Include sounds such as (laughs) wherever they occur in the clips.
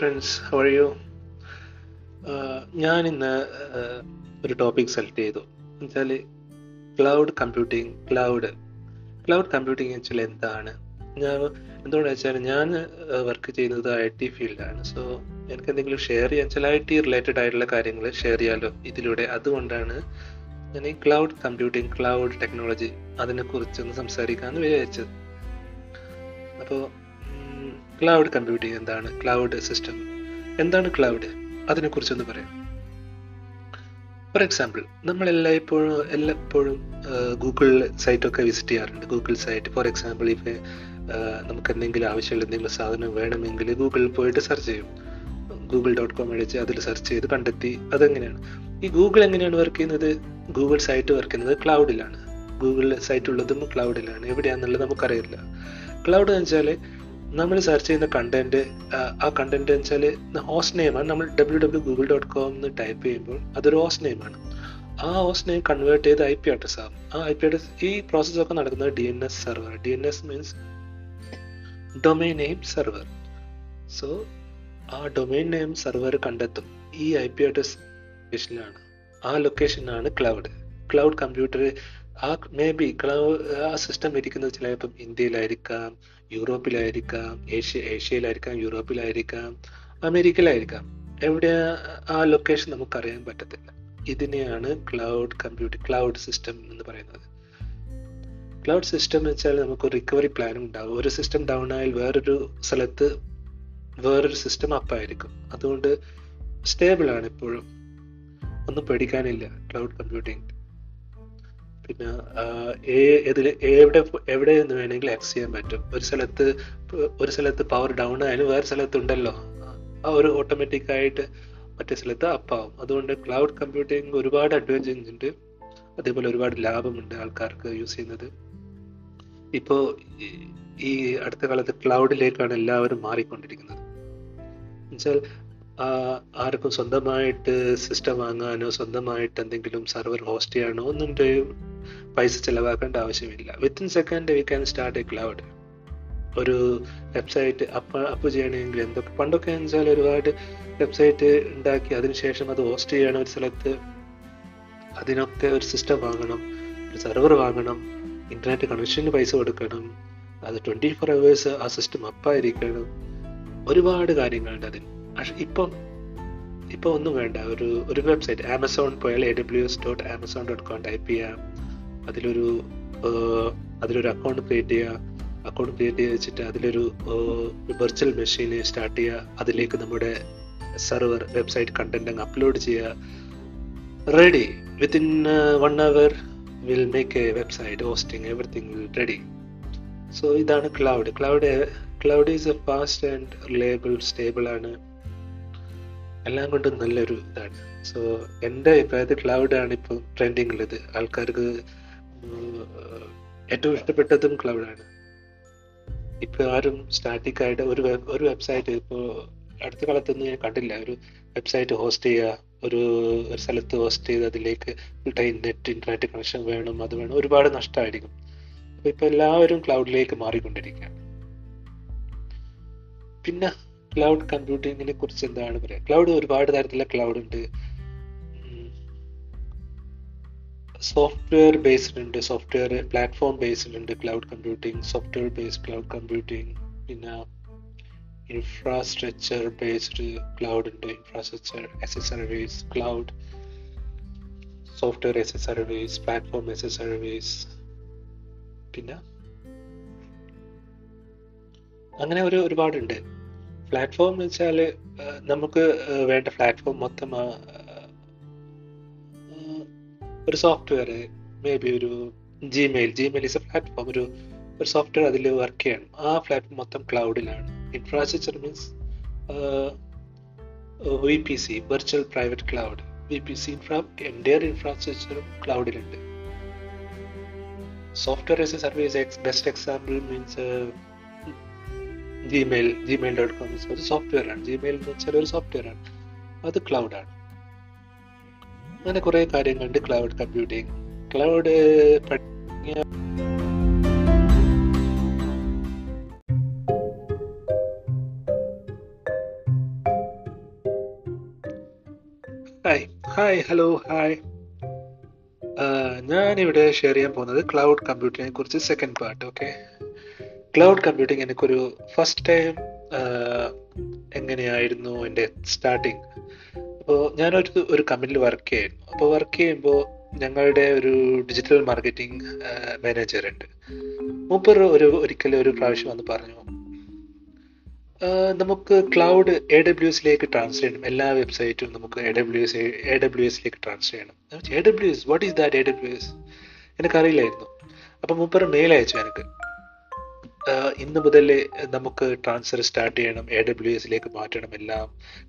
Friends how are you ഞാൻ ഇന്ന് ഒരു ടോപ്പിക് സെലക്ട് ചെയ്തു. എന്നുവെച്ചാൽ cloud computing cloud cloud computing വെച്ചാൽ എന്താണ്? ഞാൻ എന്തുകൊണ്ടാണ് വെച്ചാൽ ഞാൻ വർക്ക് ചെയ്യുന്നത് ഐ ടി ഫീൽഡാണ് സോ എനിക്ക് എന്തെങ്കിലും ഷെയർ ചെയ്യാൻ വെച്ചാൽ ഐ ടി റിലേറ്റഡ് ആയിട്ടുള്ള കാര്യങ്ങൾ ഷെയർ ചെയ്യാമല്ലോ ഇതിലൂടെ. അതുകൊണ്ടാണ് ഞാൻ ഈ ക്ലൗഡ് കമ്പ്യൂട്ടിങ് ക്ലൗഡ് ടെക്നോളജി അതിനെക്കുറിച്ചൊന്ന് സംസാരിക്കാമെന്ന് വിചാരിച്ചത്. അപ്പോൾ ക്ലൗഡ് കമ്പ്യൂട്ടിംഗ് എന്താണ്? ക്ലൗഡ് സിസ്റ്റം എന്താണ് ക്ലൗഡ് അതിനെക്കുറിച്ചൊന്ന് പറയാം. ഫോർ എക്സാമ്പിൾ നമ്മൾ എല്ലായ്പ്പോഴും എല്ലായ്പ്പോഴും ഗൂഗിൾ സൈറ്റൊക്കെ വിസിറ്റ് ചെയ്യാറുണ്ട്. Google site for example if നമുക്ക് എന്തെങ്കിലും ആവശ്യമുള്ള എന്തെങ്കിലും സാധനം വേണമെങ്കിൽ ഗൂഗിളിൽ പോയിട്ട് സെർച്ച് ചെയ്യും. ഗൂഗിൾ ഡോട്ട് കോം അടിച്ച് അതിൽ സെർച്ച് ചെയ്ത് കണ്ടെത്തി അതെങ്ങനെയാണ്? ഈ ഗൂഗിൾ എങ്ങനെയാണ് വർക്ക് ചെയ്യുന്നത്? ഗൂഗിൾ സൈറ്റ് വർക്ക് ചെയ്യുന്നത് ക്ലൗഡിലാണ് ഗൂഗിൾ സൈറ്റ് ഉള്ളതും ക്ലൗഡിലാണ് എവിടെയാണെന്നുള്ളത് നമുക്കറിയില്ല. ക്ലൗഡ് എന്ന് വെച്ചാൽ നമ്മൾ സെർച്ച് ചെയ്യുന്ന കണ്ടന്റ് ആ കണ്ടന്റ് എന്ന് വെച്ചാൽ ഹോസ്റ്റ് നെയിമാണ് നമ്മൾ W W Google dot com എന്ന് ടൈപ്പ് ചെയ്യുമ്പോൾ അതൊരു ഹോസ്റ്റ് നെയിമാണ് ആ ഹോസ്റ്റ് നെയിം കൺവേർട്ട് ചെയ്ത് ഐ പി അഡ്രസ് ആകും ആ ഐ പി അഡ്രസ് ഈ പ്രോസസ് ഒക്കെ നടക്കുന്നത് D N S server D N S means domain name server so ആ ഡൊമൈൻ നെയിം സെർവർ കണ്ടെത്തും. ഈ ഐ പി അഡ്രസ് ലൊക്കേഷനിലാണ് ആ ലൊക്കേഷനാണ് ക്ലൗഡ് ക്ലൗഡ് കമ്പ്യൂട്ടർ ആ മേ ബി ക്ലൗഡ് ആ സിസ്റ്റം ഇരിക്കുന്നത് ചിലപ്പം ഇന്ത്യയിലായിരിക്കാം. യൂറോപ്പിലായിരിക്കാം ഏഷ്യ ഏഷ്യയിലായിരിക്കാം യൂറോപ്പിലായിരിക്കാം അമേരിക്കയിലായിരിക്കാം. എവിടെ ആ ലൊക്കേഷൻ നമുക്ക് അറിയാൻ പറ്റത്തില്ല. ഇതിനെയാണ് ക്ലൗഡ് കമ്പ്യൂട്ടിംഗ് ക്ലൗഡ് സിസ്റ്റം എന്ന് പറയുന്നത്. ക്ലൗഡ് സിസ്റ്റം എന്ന് വെച്ചാൽ നമുക്ക് റിക്കവറി പ്ലാനും ഉണ്ടാകും ഒരു സിസ്റ്റം ഡൗൺ ആയാൽ വേറൊരു സ്ഥലത്ത് വേറൊരു സിസ്റ്റം അപ്പായിരിക്കും അതുകൊണ്ട് സ്റ്റേബിൾ ആണ് ഇപ്പോഴും. ഒന്നും പേടിക്കാനില്ല ക്ലൗഡ് കമ്പ്യൂട്ടിംഗ് പിന്നെ ഇതിൽ എവിടെ എവിടെ നിന്ന് വേണമെങ്കിലും ആക്സസ് ചെയ്യാൻ പറ്റും. ഒരു സ്ഥലത്ത് ഒരു സ്ഥലത്ത് പവർ ഡൗൺ ആയാലും വേറെ സ്ഥലത്ത് ഉണ്ടല്ലോ ആ ഒരു ഓട്ടോമാറ്റിക് ആയിട്ട് മറ്റേ സ്ഥലത്ത് അപ്പാവും അതുകൊണ്ട് ക്ലൗഡ് കമ്പ്യൂട്ടിംഗ് ഒരുപാട് അഡ്വാന്റേജ് ഉണ്ട്. അതേപോലെ ഒരുപാട് ലാഭമുണ്ട് ആൾക്കാർക്ക് യൂസ് ചെയ്യുന്നത്. ഇപ്പോൾ ഈ അടുത്ത കാലത്ത് ക്ലൗഡിലേക്കാണ് എല്ലാവരും മാറിക്കൊണ്ടിരിക്കുന്നത്. എന്നുവെച്ചാൽ ആർക്കും സ്വന്തമായിട്ട് സിസ്റ്റം വാങ്ങാനോ സ്വന്തമായിട്ട് എന്തെങ്കിലും സെർവർ ഹോസ്റ്റ് ചെയ്യാനോ ഒന്നും പൈസ ചിലവാക്കേണ്ട ആവശ്യമില്ല. Within second we can start a cloud ഒരു വെബ്സൈറ്റ് അപ്പ് അപ്പ് ചെയ്യണമെങ്കിൽ എന്തൊക്കെ പണ്ടൊക്കെ വെച്ചാൽ ഒരുപാട് വെബ്സൈറ്റ് ഉണ്ടാക്കി അതിനുശേഷം അത് ഹോസ്റ്റ് ചെയ്യണം ഒരു സ്ഥലത്ത് അതിനൊക്കെ ഒരു സിസ്റ്റം വാങ്ങണം ഒരു സെർവർ വാങ്ങണം ഇന്റർനെറ്റ് കണക്ഷന് പൈസ കൊടുക്കണം അത് ട്വന്റി ഫോർ അവേഴ്സ് ആ സിസ്റ്റം അപ്പായിരിക്കണം ഒരുപാട് കാര്യങ്ങളുണ്ട് അതിന്. പക്ഷെ ഇപ്പം ഇപ്പോൾ ഒന്നും വേണ്ട. ഒരു ഒരു വെബ്സൈറ്റ് ആമസോൺ പോയാൽ A W S dot Amazon dot com type ചെയ്യാം. അതിലൊരു അതിലൊരു അക്കൗണ്ട് ക്രിയേറ്റ് ചെയ്യുക അക്കൗണ്ട് ക്രിയേറ്റ് ചെയ്ത് വെച്ചിട്ട് അതിലൊരു വെർച്വൽ മെഷീൻ സ്റ്റാർട്ട് ചെയ്യുക അതിലേക്ക് നമ്മുടെ സെർവർ വെബ്സൈറ്റ് കണ്ടന്റ് അങ്ങ് അപ്ലോഡ് ചെയ്യുക ready within one hour will make a website hosting everything will ready so ഇതാണ് cloud cloud cloud is a fast and reliable stable ആണ്. എല്ലാം കൊണ്ടും നല്ലൊരു ഇതാണ്. സോ എന്റെ അഭിപ്രായത്തിൽ ആണ് ഇപ്പോൾ ട്രെൻഡിങ് ഉള്ളത്. ആൾക്കാർക്ക് ഏറ്റവും ഇഷ്ടപ്പെട്ടതും ക്ലൗഡ് ആണ്. ഇപ്പോൾ ആരും സ്റ്റാറ്റിക് ആയിട്ട് ഒരു ഒരു വെബ്സൈറ്റ് ഇപ്പോൾ അടുത്ത കാലത്തൊന്നും ഞാൻ കണ്ടില്ല. ഒരു വെബ്സൈറ്റ് ഹോസ്റ്റ് ചെയ്യുക ഒരു ഒരു സ്ഥലത്ത് ഹോസ്റ്റ് ചെയ്ത് അതിലേക്ക് നെറ്റ് ഇന്റർനെറ്റ് കണക്ഷൻ വേണം അത് വേണം. ഒരുപാട് നഷ്ടമായിരിക്കും. അപ്പോൾ ഇപ്പോൾ എല്ലാവരും ക്ലൗഡിലേക്ക് മാറിക്കൊണ്ടിരിക്കുകയാണ്. പിന്നെ ക്ലൗഡ് കമ്പ്യൂട്ടിങ്ങിനെ കുറിച്ച് എന്താണ് പറയുക ക്ലൗഡ് ഒരുപാട് തരത്തിലുള്ള ക്ലൗഡ് ഉണ്ട്. സോഫ്റ്റ്വെയർ ബേസ്ഡ് ഉണ്ട്. സോഫ്റ്റ്വെയർ പ്ലാറ്റ്ഫോം ബേസ്ഡ് ഉണ്ട് cloud computing software based cloud computing പിന്നെ ഇൻഫ്രാസ്ട്രക്ചർ ബേസ്ഡ് ക്ലൗഡ് ഉണ്ട്. Infrastructure a service cloud software a service platform as a service പിന്നെ അങ്ങനെ ഒരു ഒരുപാടുണ്ട്. പ്ലാറ്റ്ഫോം എന്ന് വെച്ചാൽ നമുക്ക് വേണ്ട പ്ലാറ്റ്ഫോം മൊത്തം ഒരു സോഫ്റ്റ്വെയർ മേ ബി ഒരു Gmail Gmail is a platform ഒരു ഒരു സോഫ്റ്റ്വെയർ അതിൽ വർക്ക് ചെയ്യണം. ആ പ്ലാറ്റ്ഫോം മൊത്തം ക്ലൗഡിലാണ് infrastructure means V P C virtual private cloud V P C infra എന്റെ ഇൻഫ്രാസ്ട്രക്ചറും ക്ലൗഡിലുണ്ട് software as a service best example means Gmail Gmail dot com ഒരു software ആണ്. ജിമെയിൽ എന്ന് വെച്ചാൽ ഒരു സോഫ്റ്റ്വെയർ ആണ്. അത് ക്ലൗഡ് ആണ്. അങ്ങനെ കുറേ കാര്യങ്ങളുണ്ട് cloud computing cloud hi hi hello hi ഞാനിവിടെ ഷെയർ ചെയ്യാൻ പോകുന്നത് ക്ലൗഡ് കമ്പ്യൂട്ടറിനെ കുറിച്ച് second part okay cloud computing എനിക്കൊരു ഫസ്റ്റ് ടൈം എങ്ങനെയായിരുന്നു എന്റെ സ്റ്റാർട്ടിങ് അപ്പോൾ ഞാനൊരു ഒരു കമ്പനിയിൽ വർക്ക് ചെയ്യായിരുന്നു അപ്പോൾ വർക്ക് ചെയ്യുമ്പോൾ ഞങ്ങളുടെ ഒരു ഡിജിറ്റൽ മാർക്കറ്റിംഗ് മാനേജർ ഉണ്ട്. മൂപ്പർ ഒരു ഒരിക്കലും ഒരു പ്രാവശ്യം വന്ന് പറഞ്ഞു നമുക്ക് ക്ലൗഡ് എ ഡബ്ല്യു എസിലേക്ക് ട്രാൻസ്ഫർ ചെയ്യണം. എല്ലാ വെബ്സൈറ്റും നമുക്ക് A W S A W എസിലേക്ക് ട്രാൻസ്ഫർ ചെയ്യണം. A W S what is that A W S എനിക്കറിയില്ലായിരുന്നു. അപ്പം മൂപ്പർ മെയിൽ അയച്ചു എനിക്ക്. ഇന്ന് മുതൽ നമുക്ക് ട്രാൻസ്ഫർ സ്റ്റാർട്ട് ചെയ്യണം എ ഡബ്ല്യു എസിലേക്ക് മാറ്റണം എല്ലാം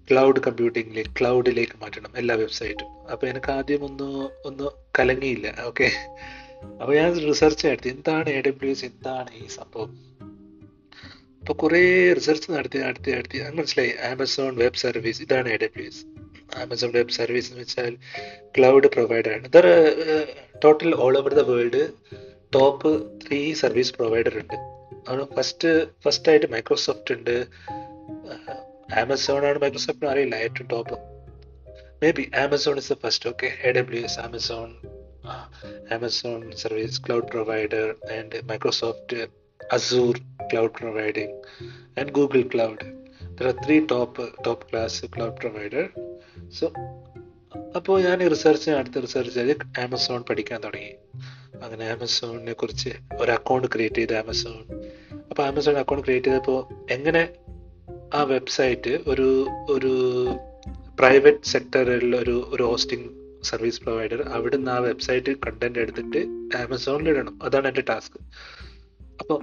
ക്ലൗഡ് കമ്പ്യൂട്ടിങ്ങിലേക്ക് ക്ലൗഡിലേക്ക് മാറ്റണം എല്ലാ വെബ്സൈറ്റും അപ്പോൾ എനിക്ക് ആദ്യം ഒന്ന് ഒന്ന് കലങ്ങിയില്ല ഓക്കെ അപ്പോൾ ഞാൻ റിസർച്ച് നടത്തി എന്താണ് എ ഡബ്ല്യു എസ് എന്താണ് ഈ സംഭവം? അപ്പോൾ കുറേ റിസർച്ച് നടത്തി നടത്തി നടത്തി. മനസ്സിലായി ആമസോൺ വെബ് സർവീസ് ഇതാണ് A W S Amazon web service എന്ന് വെച്ചാൽ ക്ലൗഡ് പ്രൊവൈഡർ ആണ്. Either total all over the world top three service provider ഉണ്ട്. ഫസ്റ്റ് ഫസ്റ്റ് ആയിട്ട് മൈക്രോസോഫ്റ്റ് ഉണ്ട്. ആമസോൺ ആണ് മൈക്രോസോഫ്റ്റ് അറിയില്ല ഏറ്റവും top maybe Amazon is the first okay A W S Amazon Amazon service cloud provider and Microsoft Azure cloud providing and Google cloud three top top class cloud provider so അപ്പോൾ ഞാൻ research അടുത്ത research ചെയ്ത് Amazon പഠിക്കാൻ തുടങ്ങി. അങ്ങനെ ആമസോണിനെ കുറിച്ച് ഒരു അക്കൗണ്ട് ക്രിയേറ്റ് ചെയ്ത് ആമസോൺ. അപ്പോൾ ആമസോൺ അക്കൗണ്ട് ക്രിയേറ്റ് ചെയ്തപ്പോൾ എങ്ങനെ ആ വെബ്സൈറ്റ് ഒരു ഒരു പ്രൈവറ്റ് സെക്ടറിൽ ഒരു ഒരു ഹോസ്റ്റിംഗ് സർവീസ് പ്രൊവൈഡർ അവിടുന്ന് ആ വെബ്സൈറ്റ് കണ്ടന്റ് എടുത്തിട്ട് ആമസോണിൽ ഇടണം. അതാണ് എന്റെ ടാസ്ക് അപ്പോൾ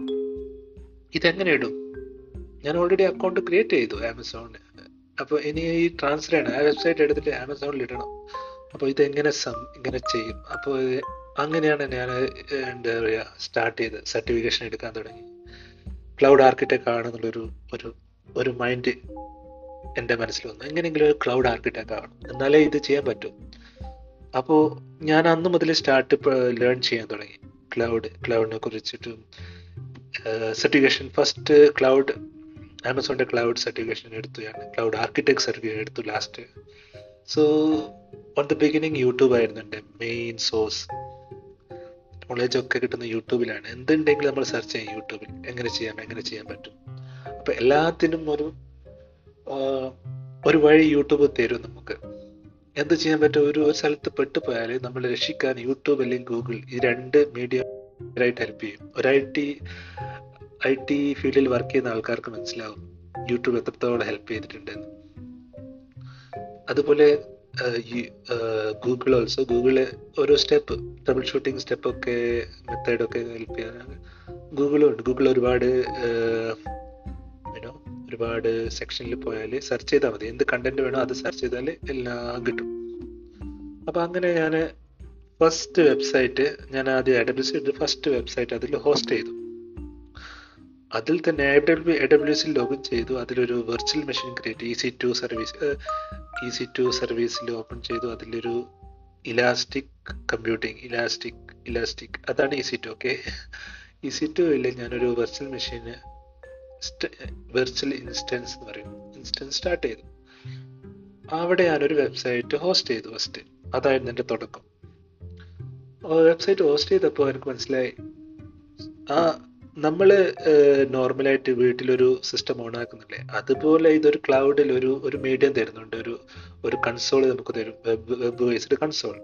ഇതെങ്ങനെ ഇടും? ഞാൻ ഓൾറെഡി അക്കൗണ്ട് ക്രിയേറ്റ് ചെയ്തു ആമസോണിന് അപ്പോൾ ഇനി ഈ ട്രാൻസ്ഫർ ചെയ്യണം. ആ വെബ്സൈറ്റ് എടുത്തിട്ട് ആമസോണിൽ ഇടണം. അപ്പോൾ ഇതെങ്ങനെ സം ഇങ്ങനെ ചെയ്യും? അപ്പോൾ അങ്ങനെയാണ് ഞാൻ എന്താ പറയുക സ്റ്റാർട്ട് ചെയ്ത് സർട്ടിഫിക്കേഷൻ എടുക്കാൻ തുടങ്ങി. ക്ലൗഡ് ആർക്കിടെക്ട് ആണെന്നുള്ളൊരു ഒരു ഒരു മൈൻഡ് എന്റെ മനസ്സിൽ വന്നു. എങ്ങനെയെങ്കിലും ഒരു ക്ലൗഡ് ആർക്കിടെക്ട് ആവണം. എന്നാലേ ഇത് ചെയ്യാൻ പറ്റും. അപ്പോൾ ഞാൻ അന്ന് മുതൽ സ്റ്റാർട്ട് ലേൺ ചെയ്യാൻ തുടങ്ങി. ക്ലൗഡ് ക്ലൗഡിനെ കുറിച്ചിട്ടും സർട്ടിഫിക്കേഷൻ ഫസ്റ്റ് ക്ലൗഡ് ആമസോണിന്റെ ക്ലൗഡ് സർട്ടിഫിക്കേഷൻ എടുത്തു. ഞാൻ ക്ലൗഡ് ആർക്കിടെക്ട് സർട്ടിഫിക്കേഷൻ എടുത്തു last so on the beginning YouTube ആയിരുന്നു എന്റെ മെയിൻ സോഴ്സ് നോളേജ് ഒക്കെ കിട്ടുന്ന യൂട്യൂബിലാണ്. എന്തുണ്ടെങ്കിലും നമ്മൾ സെർച്ച് ചെയ്യും യൂട്യൂബിൽ. എങ്ങനെ ചെയ്യാം എങ്ങനെ ചെയ്യാൻ പറ്റും. അപ്പൊ എല്ലാത്തിനും ഒരു ഒരു വഴി യൂട്യൂബ് തരും നമുക്ക്. എന്ത് ചെയ്യാൻ പറ്റും? ഒരു ഒരു സ്ഥലത്ത് പെട്ടുപോയാൽ നമ്മൾ രക്ഷിക്കാൻ യൂട്യൂബ് അല്ലെങ്കിൽ ഗൂഗിൾ ഈ രണ്ട് മീഡിയ ആയിട്ട് ഹെൽപ്പ് ചെയ്യും. ഒരു ഐ ടി ഐ ടി ഫീൽഡിൽ വർക്ക് ചെയ്യുന്ന ആൾക്കാർക്ക് മനസ്സിലാവും. യൂട്യൂബ് എത്രത്തോളം ഹെൽപ്പ് ചെയ്തിട്ടുണ്ടെന്ന്. അതുപോലെ ഗൂഗിൾ ഓൾസോ ഗൂഗിൾ ഓരോ സ്റ്റെപ്പ് ട്രബിൾ ഷൂട്ടിംഗ് സ്റ്റെപ്പൊക്കെ മെത്തേഡൊക്കെ ഹെൽപ്പ് ചെയ്യാൻ ഗൂഗിളും ഉണ്ട്. ഗൂഗിൾ ഒരുപാട് ഒരുപാട് സെക്ഷനിൽ പോയാൽ സെർച്ച് ചെയ്താൽ മതി. എന്ത് കണ്ടന്റ് വേണോ അത് സെർച്ച് ചെയ്താൽ എല്ലാം കിട്ടും. അപ്പം അങ്ങനെ ഞാൻ ഫസ്റ്റ് വെബ്സൈറ്റ് ഞാൻ ആദ്യം അഡ്രസ് ചെയ്ത് ഫസ്റ്റ് വെബ്സൈറ്റ് അതിൽ ഹോസ്റ്റ് ചെയ്തു. അതിൽ തന്നെ എ ഡബ്ല്യു എ ഡബ്ല്യു എസിൽ ലോഗിൻ ചെയ്തു. അതിലൊരു virtual machine create E C two service E C two സർവീസിൽ ഓപ്പൺ ചെയ്തു. അതിലൊരു ഇലാസ്റ്റിക് കമ്പ്യൂട്ടിങ് ഇലാസ്റ്റിക് ഇലാസ്റ്റിക് അതാണ് E C two okay E C two ഇല്ല ഞാനൊരു വെർച്വൽ മെഷീന് വെർച്വൽ ഇൻസ്റ്റൻസ് എന്ന് പറയും. ഇൻസ്റ്റൻസ് സ്റ്റാർട്ട് ചെയ്തു. അവിടെ ഞാനൊരു വെബ്സൈറ്റ് ഹോസ്റ്റ് ചെയ്തു ഫസ്റ്റ് അതായിരുന്നു എന്റെ തുടക്കം. വെബ്സൈറ്റ് ഹോസ്റ്റ് ചെയ്തപ്പോൾ എനിക്ക് മനസ്സിലായി. ആ നമ്മൾ നോർമലായിട്ട് വീട്ടിലൊരു സിസ്റ്റം ഓൺ ആക്കുന്നില്ലേ? അതുപോലെ ഇതൊരു ക്ലൗഡിൽ ഒരു ഒരു മീഡിയം തരുന്നുണ്ട്. ഒരു ഒരു കൺസോൾ നമുക്ക് തരും. വെബ് ബേസ്ഡ് കൺസോൾ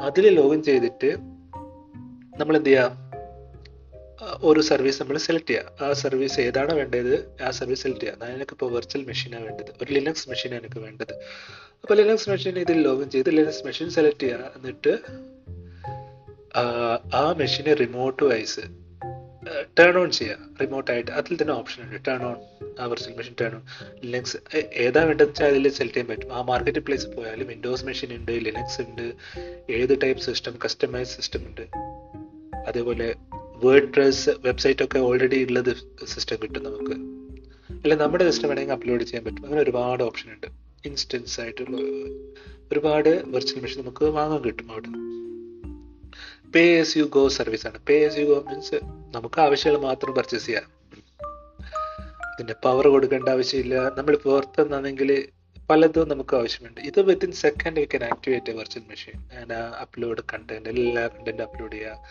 അതിൽ ലോഗിൻ ചെയ്തിട്ട് നമ്മൾ എന്ത് ചെയ്യാം ഒരു സർവീസ് നമ്മൾ സെലക്ട് ചെയ്യുക ആ സർവീസ് ഏതാണ് വേണ്ടത് ആ സർവീസ് സെലക്ട് ചെയ്യുക എനിക്ക് ഇപ്പോൾ വെർച്വൽ മെഷീനാണ് വേണ്ടത്. ഒരു ലിനക്സ് മെഷീനാണ് എനിക്ക് വേണ്ടത്. അപ്പോൾ ലിനക്സ് മെഷീൻ ഇതിൽ ലോഗിൻ ചെയ്ത് ലിനക്സ് മെഷീൻ സെലക്ട് ചെയ്യുക എന്നിട്ട് ആ മെഷീനെ റിമോട്ട് വൈസ് ടേൺ ഓൺ ചെയ്യുക റിമോട്ടായിട്ട് അതിൽ തന്നെ ഓപ്ഷൻ ഉണ്ട്. ടേൺ ഓൺ ആ virtual machine turn on Linux ഏതാ വേണ്ടത് വെച്ചാൽ അതിൽ സെലക്ട് ചെയ്യാൻ പറ്റും. ആ മാർക്കറ്റ് പ്ലേസ് പോയാലും വിൻഡോസ് മെഷീൻ ഉണ്ട് ലിനക്സ് ഉണ്ട് ഏത് ടൈപ്പ് സിസ്റ്റം കസ്റ്റമൈസ് സിസ്റ്റം ഉണ്ട്. അതേപോലെ വേർഡ് പ്രസ് വെബ്സൈറ്റ് ഒക്കെ ഓൾറെഡി ഉള്ളത് സിസ്റ്റം കിട്ടും നമുക്ക്. അല്ല നമ്മുടെ സിസ്റ്റം വേണമെങ്കിൽ അപ്ലോഡ് ചെയ്യാൻ പറ്റും. അങ്ങനെ ഒരുപാട് ഓപ്ഷൻ ഉണ്ട്. ഇൻസ്റ്റൻസ് ആയിട്ടുള്ള ഒരുപാട് വെർച്വൽ മെഷീൻ നമുക്ക് വാങ്ങാൻ കിട്ടും അവിടെ. Pay as you go service ആണ്. Pay as you go means നമുക്ക് ആവശ്യമുള്ള മാത്രം പർച്ചേസ് ചെയ്യാം. ഇതിന്റെ പവർ കൊടുക്കേണ്ട ആവശ്യമില്ല. നമ്മൾ പുറത്തുനിന്നാണെങ്കിൽ പലതും നമുക്ക് ആവശ്യമുണ്ട്. ഇത് within second we can activate virtual machine and upload content എല്ലാ കണ്ടന്റ് അപ്ലോഡ് ചെയ്യുക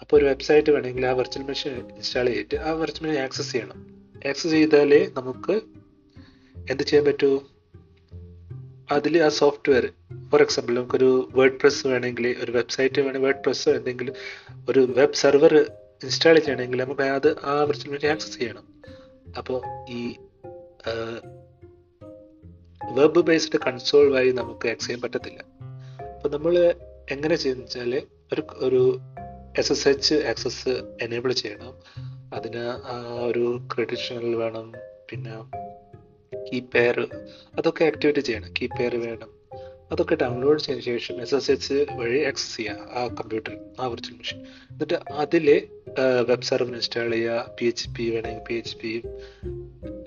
അപ്പോൾ ഒരു വെബ്സൈറ്റ് വേണമെങ്കിൽ ആ വെർച്വൽ മെഷീൻ ഇൻസ്റ്റാൾ ചെയ്തിട്ട് ആ വെർച്വൽ മെഷീൻ ആക്സസ് ചെയ്യണം. ആക്സസ് ചെയ്താലേ നമുക്ക് എന്ത് ചെയ്യാൻ പറ്റൂ? അതിൽ ആ സോഫ്റ്റ്വെയർ ഫോർ എക്സാമ്പിൾ നമുക്കൊരു വേർഡ് പ്രസ് വേണമെങ്കിൽ ഒരു വെബ്സൈറ്റ് വേണമെങ്കിൽ വേർഡ് പ്രസ്സോ എന്തെങ്കിലും ഒരു വെബ് സെർവർ ഇൻസ്റ്റാൾ ചെയ്യണമെങ്കിൽ നമുക്ക് അത് ആ വെർച്വൽ മെഷീൻ ആക്സസ് ചെയ്യണം. അപ്പോൾ ഈ വെബ് ബേസ്ഡ് കൺസോൾ വഴി നമുക്ക് ആക്സസ് ചെയ്യാൻ പറ്റത്തില്ല. അപ്പോൾ നമ്മൾ എങ്ങനെ ചെയ്യുന്ന വെച്ചാൽ ഒരു ഒരു S S H access enable ചെയ്യണം. അതിന് ഒരു ക്രെഡിഷണൽ വേണം. പിന്നെ കീ പെയർ അതൊക്കെ ആക്ടിവേറ്റ് ചെയ്യണം. കീ പെയർ വേണം. അതൊക്കെ ഡൗൺലോഡ് ചെയ്തതിനു ശേഷം എസ് എസ് എച്ച് വഴി ആക്സസ് ചെയ്യുക ആ കമ്പ്യൂട്ടർ ആ വിർച്വൽ മെഷീൻ എന്നിട്ട് അതിൽ വെബ് സെർവർ ഇൻസ്റ്റാൾ ചെയ്യുക പി എച്ച് പി വേണമെങ്കിൽ P H P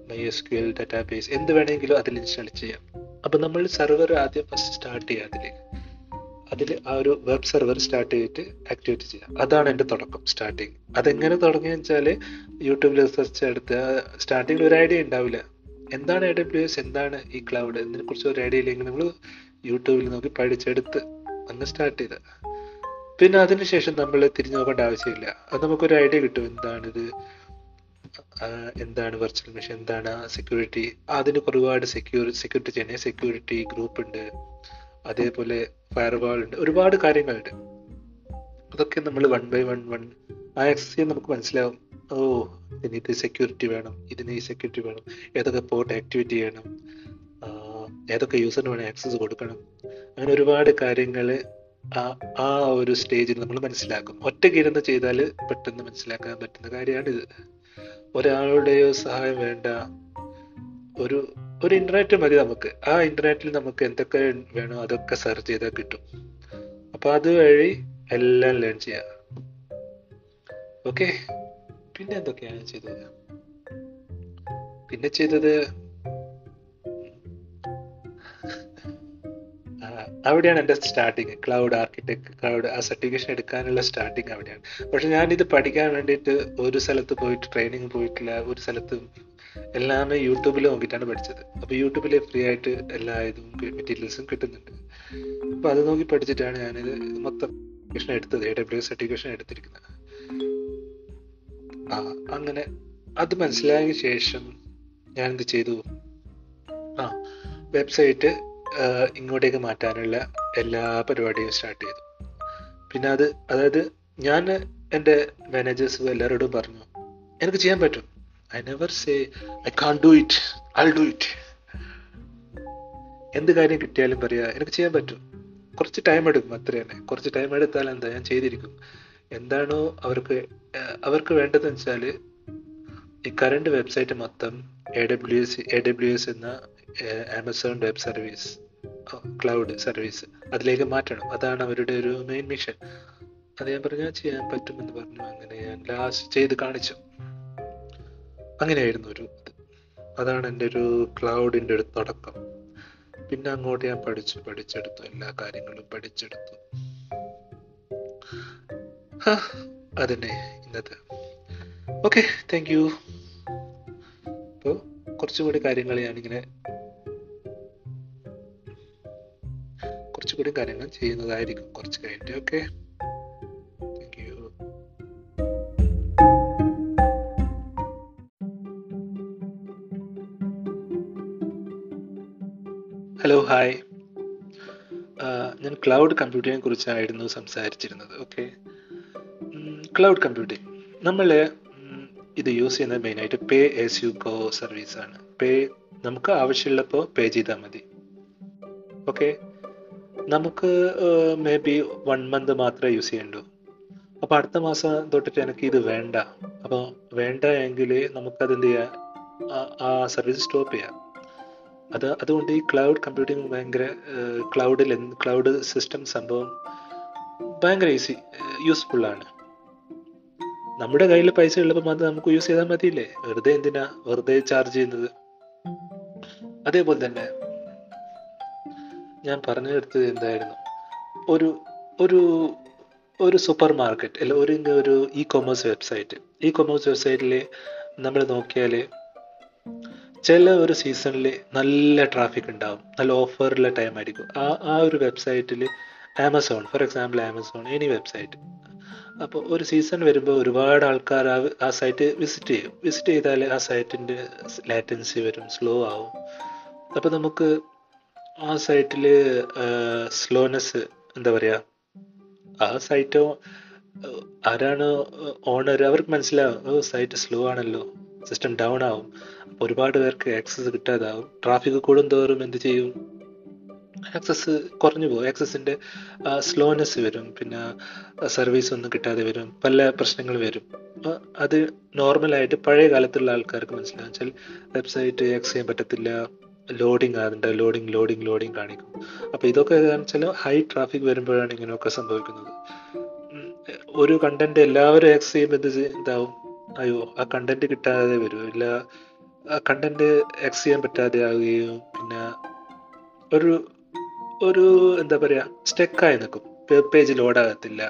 My S Q L database എന്ത് വേണമെങ്കിലും അതിൽ ഇൻസ്റ്റാൾ ചെയ്യാം. അപ്പം നമ്മൾ സെർവർ ആദ്യം ഫസ്റ്റ് സ്റ്റാർട്ട് ചെയ്യുക അതിൽ അതിൽ ആ ഒരു വെബ് സെർവർ സ്റ്റാർട്ട് ചെയ്തിട്ട് ആക്ടിവേറ്റ് ചെയ്യാം. അതാണ് എന്റെ തുടക്കം സ്റ്റാർട്ടിങ് അതെങ്ങനെ തുടങ്ങിയെന്ന് വെച്ചാൽ യൂട്യൂബിൽ റിസർച്ച് എടുത്ത് സ്റ്റാർട്ടിങ്ങിൽ ഒരു ഐഡിയ ഉണ്ടാവില്ല. എന്താണ് എ ഡബ്ല്യു എസ് എന്താണ് ഈ ക്ലൗഡ് എന്നതിനെ കുറിച്ച് ഒരു ഐഡിയ ഇല്ലെങ്കിൽ നമ്മൾ യൂട്യൂബിൽ നോക്കി പഠിച്ചെടുത്ത് അങ്ങ് സ്റ്റാർട്ട് ചെയ്ത. പിന്നെ അതിനുശേഷം നമ്മൾ തിരിഞ്ഞു നോക്കേണ്ട ആവശ്യമില്ല. അത് നമുക്കൊരു ഐഡിയ കിട്ടും. എന്താണിത്? എന്താണ് വെർച്വൽ മെഷീൻ എന്താണ് സെക്യൂരിറ്റി അതിന് ഒരുപാട് സെക്യൂർ സെക്യൂരിറ്റി ചെയ്യുന്ന സെക്യൂരിറ്റി ഗ്രൂപ്പ് ഉണ്ട്. അതേപോലെ ഫയർവാൾ ഉണ്ട്. ഒരുപാട് കാര്യങ്ങളുണ്ട്. അതൊക്കെ നമ്മൾ വൺ ബൈ വൺ വൺ ആ ചെയ്യാൻ നമുക്ക് മനസ്സിലാവും. ഓ ഇതിന് ഇത് സെക്യൂരിറ്റി വേണം. ഇതിന് ഈ സെക്യൂരിറ്റി വേണം. ഏതൊക്കെ പോർട്ട് ആക്ടിവിറ്റ് ചെയ്യണം? ഏതൊക്കെ യൂസറിന് വേണം ആക്സസ് കൊടുക്കണം? അങ്ങനെ ഒരുപാട് കാര്യങ്ങൾ ആ ഒരു സ്റ്റേജിൽ നമ്മൾ മനസ്സിലാക്കും. ഒറ്റയ്ക്കിരുന്ന് ചെയ്താൽ പെട്ടെന്ന് മനസ്സിലാക്കാൻ പറ്റുന്ന കാര്യമാണിത് ഒരാളുടെയോ സഹായം വേണ്ട. ഒരു ഒരു ഇന്റർനെറ്റ് മതി നമുക്ക്. ആ ഇന്റർനെറ്റിൽ നമുക്ക് എന്തൊക്കെ വേണോ അതൊക്കെ സെർച്ച് ചെയ്താൽ കിട്ടും. അപ്പൊ അതുവഴി എല്ലാം ലേൺ ചെയ്യാം. ഓക്കെ. പിന്നെ എന്തൊക്കെയാണ് ചെയ്തത്? പിന്നെ ചെയ്തത്? അവിടെയാണ് എന്റെ സ്റ്റാർട്ടിങ് ക്ലൗഡ് ആർക്കിടെക്ട് ക്ലൗഡ് ആ സർട്ടിഫിക്കേഷൻ എടുക്കാനുള്ള സ്റ്റാർട്ടിങ് അവിടെയാണ്. പക്ഷെ ഞാനിത് പഠിക്കാൻ വേണ്ടിയിട്ട് ഒരു സ്ഥലത്ത് പോയിട്ട് ട്രെയിനിങ് പോയിട്ടില്ല. ഒരു സ്ഥലത്ത് എല്ലാം യൂട്യൂബിൽ നോക്കിയിട്ടാണ് പഠിച്ചത്. അപ്പോൾ യൂട്യൂബിൽ ഫ്രീ ആയിട്ട് എല്ലാ ഇതും മെറ്റീരിയൽസും കിട്ടുന്നുണ്ട്. അപ്പോൾ അത് നോക്കി പഠിച്ചിട്ടാണ് ഞാനിത് മൊത്തം എടുത്തത് എ ഡബ്ല്യു സർട്ടിഫിക്കേഷൻ എടുത്തിരിക്കുന്നത്. ആ അങ്ങനെ അത് മനസ്സിലായ ശേഷം ഞാൻ എന്ത് ചെയ്തു? ആ വെബ്സൈറ്റ് ഇങ്ങോട്ടേക്ക് മാറ്റാനുള്ള എല്ലാ പരിപാടിയും സ്റ്റാർട്ട് ചെയ്തു. പിന്നെ അത് അതായത് ഞാൻ എന്റെ മാനേജേഴ്സ് എല്ലാവരോടും പറഞ്ഞു എനിക്ക് ചെയ്യാൻ പറ്റും. I never say I can't do it I do it എന്ത് കാര്യം കിട്ടിയാലും പറയാ എനിക്ക് ചെയ്യാൻ പറ്റും. കുറച്ച് ടൈം എടുക്കും അത്ര തന്നെ കുറച്ച് ടൈം എടുത്താൽ എന്താ? ഞാൻ ചെയ്തിരിക്കും. എന്താണോ അവർക്ക് അവർക്ക് വേണ്ടതെന്ന് വെച്ചാൽ ഈ കറണ്ട് വെബ്സൈറ്റ് മൊത്തം A W S A W S എന്ന Amazon web service cloud service അതിലേക്ക് മാറ്റണം. അതാണ് അവരുടെ ഒരു മെയിൻ മിഷൻ അത് ഞാൻ പറഞ്ഞാൽ ചെയ്യാൻ പറ്റുമെന്ന് പറഞ്ഞു. അങ്ങനെ ഞാൻ ലാസ്റ്റ് ചെയ്ത് കാണിച്ചു. അങ്ങനെയായിരുന്നു ഒരു അതാണ് എന്റെ ഒരു ക്ലൗഡിന്റെ ഒരു തുടക്കം. പിന്നെ അങ്ങോട്ട് ഞാൻ പഠിച്ചു പഠിച്ചെടുത്തു. എല്ലാ കാര്യങ്ങളും പഠിച്ചെടുത്തു. അതന്നെ ഇന്നത്തെ ഓക്കെ താങ്ക് യു ഇപ്പോൾ കുറച്ചുകൂടി കാര്യങ്ങൾ ഞാനിങ്ങനെ കുറച്ചുകൂടി കാര്യങ്ങൾ ചെയ്യുന്നതായിരിക്കും. കുറച്ച് കഴിഞ്ഞിട്ട് ഓക്കെ ഹലോ ഹായ് ഞാൻ ക്ലൗഡ് കമ്പ്യൂട്ടിങ്ങിനെ കുറിച്ചായിരുന്നു സംസാരിച്ചിരുന്നത് ഓക്കെ ക്ലൗഡ് കമ്പ്യൂട്ടിംഗ് നമ്മൾ ഇത് യൂസ് ചെയ്യുന്നത് മെയിനായിട്ട് പേ എസ് യു ഗോ ആണ്. പേ നമുക്ക് ആവശ്യമുള്ളപ്പോൾ പേ ചെയ്താൽ മതി. ഓക്കെ നമുക്ക് മേ ബി വൺ മന്ത് മാത്രമേ യൂസ് ചെയ്യണ്ടൂ. അപ്പോൾ അടുത്ത മാസം തൊട്ടിട്ട് എനിക്ക് ഇത് വേണ്ട. അപ്പോൾ വേണ്ട എങ്കിൽ നമുക്കത് എന്ത് ചെയ്യാം? ആ സർവീസ് സ്റ്റോപ്പ് ചെയ്യാം. അത് അതുകൊണ്ട് ഈ ക്ലൗഡ് കമ്പ്യൂട്ടിംഗ് ഭയങ്കര ക്ലൗഡിൽ ക്ലൗഡ് സിസ്റ്റം സംഭവം ഭയങ്കര ഈസി യൂസ്ഫുള്ളാണ് നമ്മുടെ കയ്യിൽ പൈസ ഉള്ളപ്പോൾ മാത്രം നമുക്ക് യൂസ് ചെയ്താൽ മതിയില്ലേ? വെറുതെ എന്തിനാ? വെറുതെ ചാർജ് ചെയ്യുന്നത്? അതേപോലെ തന്നെ ഞാൻ പറഞ്ഞു പറഞ്ഞെടുത്തത് എന്തായിരുന്നു? ഒരു ഒരു ഒരു സൂപ്പർ മാർക്കറ്റ് അല്ല ഒരു ഒരു e commerce website e commerce വെബ്സൈറ്റിൽ നമ്മൾ നോക്കിയാൽ ചില ഒരു സീസണിൽ നല്ല ട്രാഫിക് ഉണ്ടാവും. നല്ല ഓഫറുള്ള ടൈം ആയിരിക്കും. ആ ആ ഒരു വെബ്സൈറ്റിൽ Amazon for example Amazon any website അപ്പോൾ ഒരു സീസൺ വരുമ്പോൾ ഒരുപാട് ആൾക്കാർ ആ ആ സൈറ്റ് വിസിറ്റ് ചെയ്യും. വിസിറ്റ് ചെയ്താൽ ആ സൈറ്റിന്റെ ലാറ്റൻസി വരും സ്ലോ ആവും. അപ്പോൾ നമുക്ക് ആ സൈറ്റിൽ സ്ലോനെസ് എന്താ പറയുക ആ സൈറ്റോ ആരാണ് ഓണർ അവർക്ക് മനസ്സിലാവും. ഓ സൈറ്റ് സ്ലോ ആണല്ലോ. സിസ്റ്റം ഡൗൺ ആവും. അപ്പോൾ ഒരുപാട് പേർക്ക് ആക്സസ് കിട്ടാതാവും. ട്രാഫിക് കൂടുന്തോറും എന്ത് ചെയ്യും? ആക്സസ് കുറഞ്ഞു പോകും. ആക്സസിന്റെ സ്ലോനെസ് വരും. പിന്നെ സർവീസ് ഒന്നും കിട്ടാതെ വരും. പല പ്രശ്നങ്ങൾ വരും. അത് നോർമലായിട്ട് പഴയ കാലത്തുള്ള ആൾക്കാർക്ക് മനസ്സിലാകും വെച്ചാൽ വെബ്സൈറ്റ് ആക്സസ് ചെയ്യാൻ പറ്റത്തില്ല. ലോഡിങ് ആകുന്നുണ്ട് ലോഡിങ് ലോഡിങ് ലോഡിങ് കാണിക്കും. അപ്പോൾ ഇതൊക്കെ വെച്ചാൽ ഹൈ ട്രാഫിക് വരുമ്പോഴാണ് ഇങ്ങനെയൊക്കെ സംഭവിക്കുന്നത്. ഒരു കണ്ടന്റ് എല്ലാവരും ആക്സസ് ചെയ്യുമ്പോൾ എന്ത് എന്താവും അയ്യോ ആ കണ്ടന്റ് കിട്ടാതെ വരും. ഇല്ല ആ കണ്ടന്റ് ആക്സസ് ചെയ്യാൻ പറ്റാതെ ആവുകയും പിന്നെ ഒരു ഒരു എന്താ പറയാ സ്റ്റെക്കായി നിൽക്കും. പേജ് ലോഡ് ആകത്തില്ല.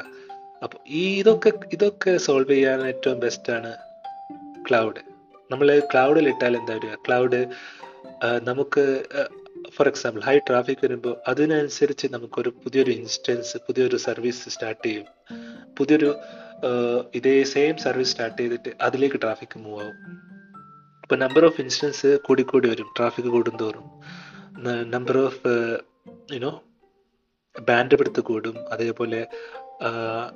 അപ്പോൾ ഈ ഇതൊക്കെ ഇതൊക്കെ സോൾവ് ചെയ്യാൻ ഏറ്റവും ബെസ്റ്റ് ആണ് ക്ലൗഡ് നമ്മൾ ക്ലൗഡിൽ ഇട്ടാൽ എന്താ വരിക? ക്ലൗഡ് നമുക്ക് ഫോർ എക്സാമ്പിൾ ഹൈ ട്രാഫിക് വരുമ്പോൾ അതിനനുസരിച്ച് നമുക്കൊരു പുതിയൊരു ഇൻസ്റ്റൻസ് പുതിയൊരു സർവീസ് സ്റ്റാർട്ട് ചെയ്യും. പുതിയൊരു ഇതേ സെയിം സർവീസ് സ്റ്റാർട്ട് ചെയ്തിട്ട് അതിലേക്ക് ട്രാഫിക് മൂവ് ആവും. ഇപ്പൊ നമ്പർ ഓഫ് ഇൻസ്റ്റൻസ് കൂടി കൂടി വരും ട്രാഫിക് കൂടുന്തോറും. നമ്പർ ഓഫ് യുനോ ബാൻഡ് എടുത്ത് കൂടും. അതേപോലെ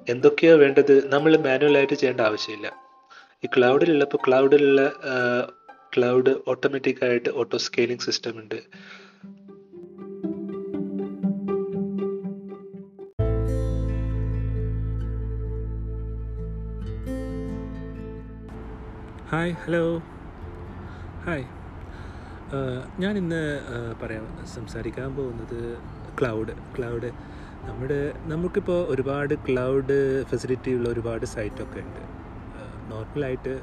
എന്തൊക്കെയാ വേണ്ടത് നമ്മൾ മാനുവലായിട്ട് ചെയ്യേണ്ട ആവശ്യമില്ല. ഈ ക്ലൗഡിലുള്ളപ്പോൾ ക്ലൗഡിലുള്ള ക്ലൗഡ് ഓട്ടോമാറ്റിക് ആയിട്ട് ഓട്ടോ സ്കെയിലിംഗ് സിസ്റ്റം ഉണ്ട്. ഹായ് ഹലോ ഹായ് ഞാൻ ഇന്ന് പറയാം സംസാരിക്കാൻ പോകുന്നത് ക്ലൗഡ് ക്ലൗഡ് നമ്മുടെ നമുക്കിപ്പോൾ ഒരുപാട് ക്ലൗഡ് ഫെസിലിറ്റി ഉള്ള ഒരുപാട് സൈറ്റൊക്കെ ഉണ്ട്. നോർമലായിട്ട്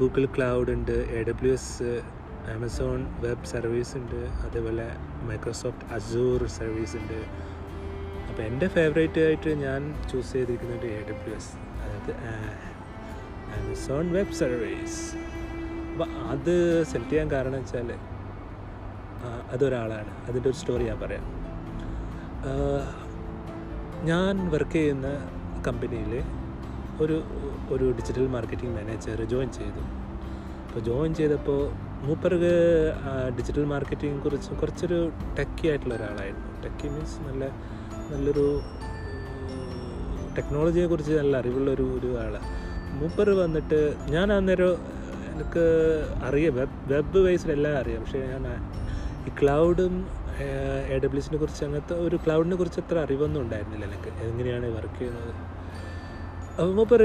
ഗൂഗിൾ ക്ലൗഡ് ഉണ്ട് A W S Amazon web service ഉണ്ട് അതേപോലെ മൈക്രോസോഫ്റ്റ് അസൂർ സർവീസ് ഉണ്ട്. അപ്പോൾ എന്റെ ഫേവറേറ്റ് ആയിട്ട് ഞാൻ ചൂസ് ചെയ്തിരിക്കുന്നത് എ ഡബ്ല്യു എസ് അതായത് ആമസോൺ വെബ് സർവീസ് അപ്പോൾ അത് സെലക്ട് ചെയ്യാൻ കാരണം വെച്ചാൽ അതൊരാളാണ്. അതിന്റെ ഒരു സ്റ്റോറി ഞാൻ പറയാം. ഞാൻ വർക്ക് ചെയ്യുന്ന കമ്പനിയിൽ ഒരു ഒരു ഡിജിറ്റൽ മാർക്കറ്റിംഗ് മാനേജർ ജോയിൻ ചെയ്തു. അപ്പോൾ ജോയിൻ ചെയ്തപ്പോൾ മൂപ്പർക്ക് ഡിജിറ്റൽ മാർക്കറ്റിംഗ് കുറിച്ച് കുറച്ചൊരു ടെക്കി ആയിട്ടുള്ള ഒരാളായിരുന്നു. ടെക്കി മീൻസ് നല്ല നല്ലൊരു ടെക്നോളജിയെക്കുറിച്ച് നല്ല അറിവുള്ള ഒരു ഒരു ആളാണ് മൂപ്പർ വന്നിട്ട് ഞാൻ അന്നേരം എനിക്ക് അറിയാം. വെബ് വെബ് എല്ലാം അറിയാം. പക്ഷേ ഞാൻ ഈ ക്ലൗഡും എ ഡബ്ല്യൂസിനെ കുറിച്ച് അങ്ങനത്തെ ഒരു ക്ലൗഡിനെ കുറിച്ച് അത്ര അറിവൊന്നും ഉണ്ടായിരുന്നില്ല എനിക്ക് എങ്ങനെയാണ് വർക്ക് ചെയ്യുന്നത്? അപ്പോൾ മൂപ്പർ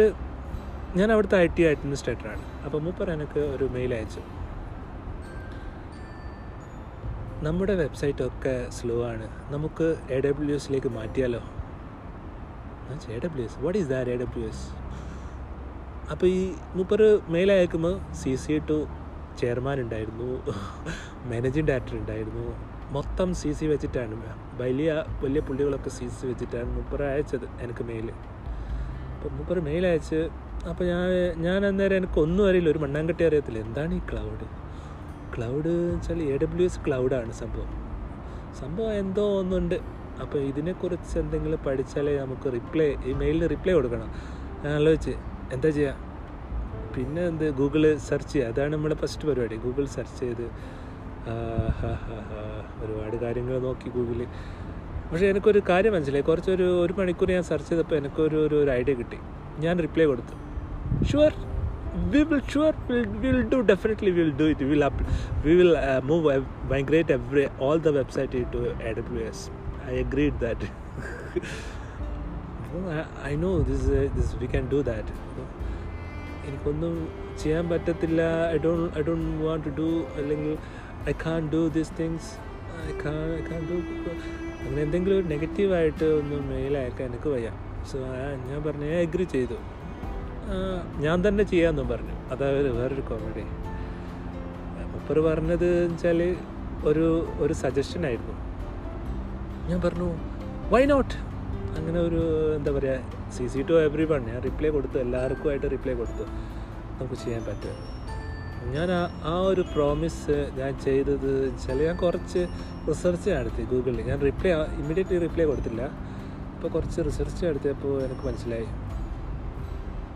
ഞാൻ അവിടുത്തെ ഐ ടി അഡ്മിനിസ്ട്രേറ്ററാണ് അപ്പോൾ മൂപ്പർ എനിക്ക് ഒരു മെയിൽ അയച്ചു. നമ്മുടെ വെബ്സൈറ്റ് ഒക്കെ സ്ലോ ആണ്. നമുക്ക് എ ഡബ്ല്യു എസിലേക്ക് മാറ്റിയാലോ? A W S. What is that A W S അപ്പോൾ ഈ മൂപ്പർ മെയിൽ അയക്കുമ്പോൾ സി സി ടു ചെയർമാൻ ഉണ്ടായിരുന്നു മാനേജിങ് ഡയറക്ടർ ഉണ്ടായിരുന്നു മൊത്തം സി സി വെച്ചിട്ടാണ് വലിയ വലിയ പുള്ളികളൊക്കെ സി സി വെച്ചിട്ടാണ് മൂപ്പർ അയച്ചത് എനിക്ക് മെയിൽ അപ്പോൾ മൂപ്പർ മെയിൽ അയച്ച് അപ്പോൾ ഞാൻ ഞാൻ അന്നേരം എനിക്കൊന്നും അറിയില്ല ഒരു മണ്ണാങ്കട്ടി അറിയത്തില്ല. എന്താണ് ഈ ക്ലൗഡ് ക്ലൗഡ് എന്ന് വെച്ചാൽ എ ഡബ്ല്യു എസ് ക്ലൗഡാണ് സംഭവം. സംഭവം എന്തോ ഒന്നുണ്ട്. അപ്പോൾ ഇതിനെക്കുറിച്ച് എന്തെങ്കിലും പഠിച്ചാലേ നമുക്ക് റിപ്ലൈ ഈ മെയിലിന് റിപ്ലൈ കൊടുക്കണം. ഞാൻ ആലോചിച്ച് എന്താ ചെയ്യുക പിന്നെ എന്ത്? ഗൂഗിൾ സെർച്ച് ചെയ്യുക അതാണ് നമ്മുടെ ഫസ്റ്റ് പരിപാടി. ഗൂഗിൾ സെർച്ച് ചെയ്ത് ഒരുപാട് കാര്യങ്ങൾ നോക്കി ഗൂഗിളിൽ പക്ഷേ എനിക്കൊരു കാര്യം മനസ്സിലായി. കുറച്ചൊരു ഒരു മണിക്കൂർ ഞാൻ സെർച്ച് ചെയ്തപ്പോൾ എനിക്കൊരു ഒരു ഒരു ഐഡിയ കിട്ടി. ഞാൻ റിപ്ലൈ കൊടുത്തു. Sure we will sure will do do definitely do do it. Up we will move migrate move all the website all the website as aws i agreed (laughs) that I, this this this can do that. എനിക്കൊന്നും ചെയ്യാൻ പറ്റത്തില്ല. I do I do want to do അല്ലെങ്കിൽ I can't do these things I can't I can't do അങ്ങനെ എന്തെങ്കിലും ഒരു നെഗറ്റീവായിട്ട് ഒന്ന് mail അയക്കാൻ എനിക്ക് വയ്യ. സോ ഞാൻ പറഞ്ഞു ഞാൻ എഗ്രി ചെയ്തു. ഞാൻ തന്നെ ചെയ്യാമെന്നും പറഞ്ഞു. അതായത് വേറൊരു കോമഡി മുപ്പർ പറഞ്ഞത് വെച്ചാൽ ഒരു ഒരു സജഷനായിരുന്നു ഞാൻ പറഞ്ഞു വൈ നോട്ട് അങ്ങനെ ഒരു എന്താ പറയുക C C to everyone ഞാൻ റിപ്ലൈ കൊടുത്തു. എല്ലാവർക്കുമായിട്ട് റിപ്ലൈ കൊടുത്തു. നമുക്ക് ചെയ്യാൻ പറ്റും. ഞാൻ ആ ഒരു പ്രോമിസ് ഞാൻ ചെയ്തത് വെച്ചാൽ ഞാൻ കുറച്ച് റിസർച്ച് നടത്തി ഗൂഗിളിൽ ഞാൻ റിപ്ലൈ ഇമ്മീഡിയറ്റ്ലി റിപ്ലൈ കൊടുത്തില്ല. അപ്പോൾ കുറച്ച് റിസർച്ച് നടത്തിയപ്പോൾ എനിക്ക് മനസ്സിലായി.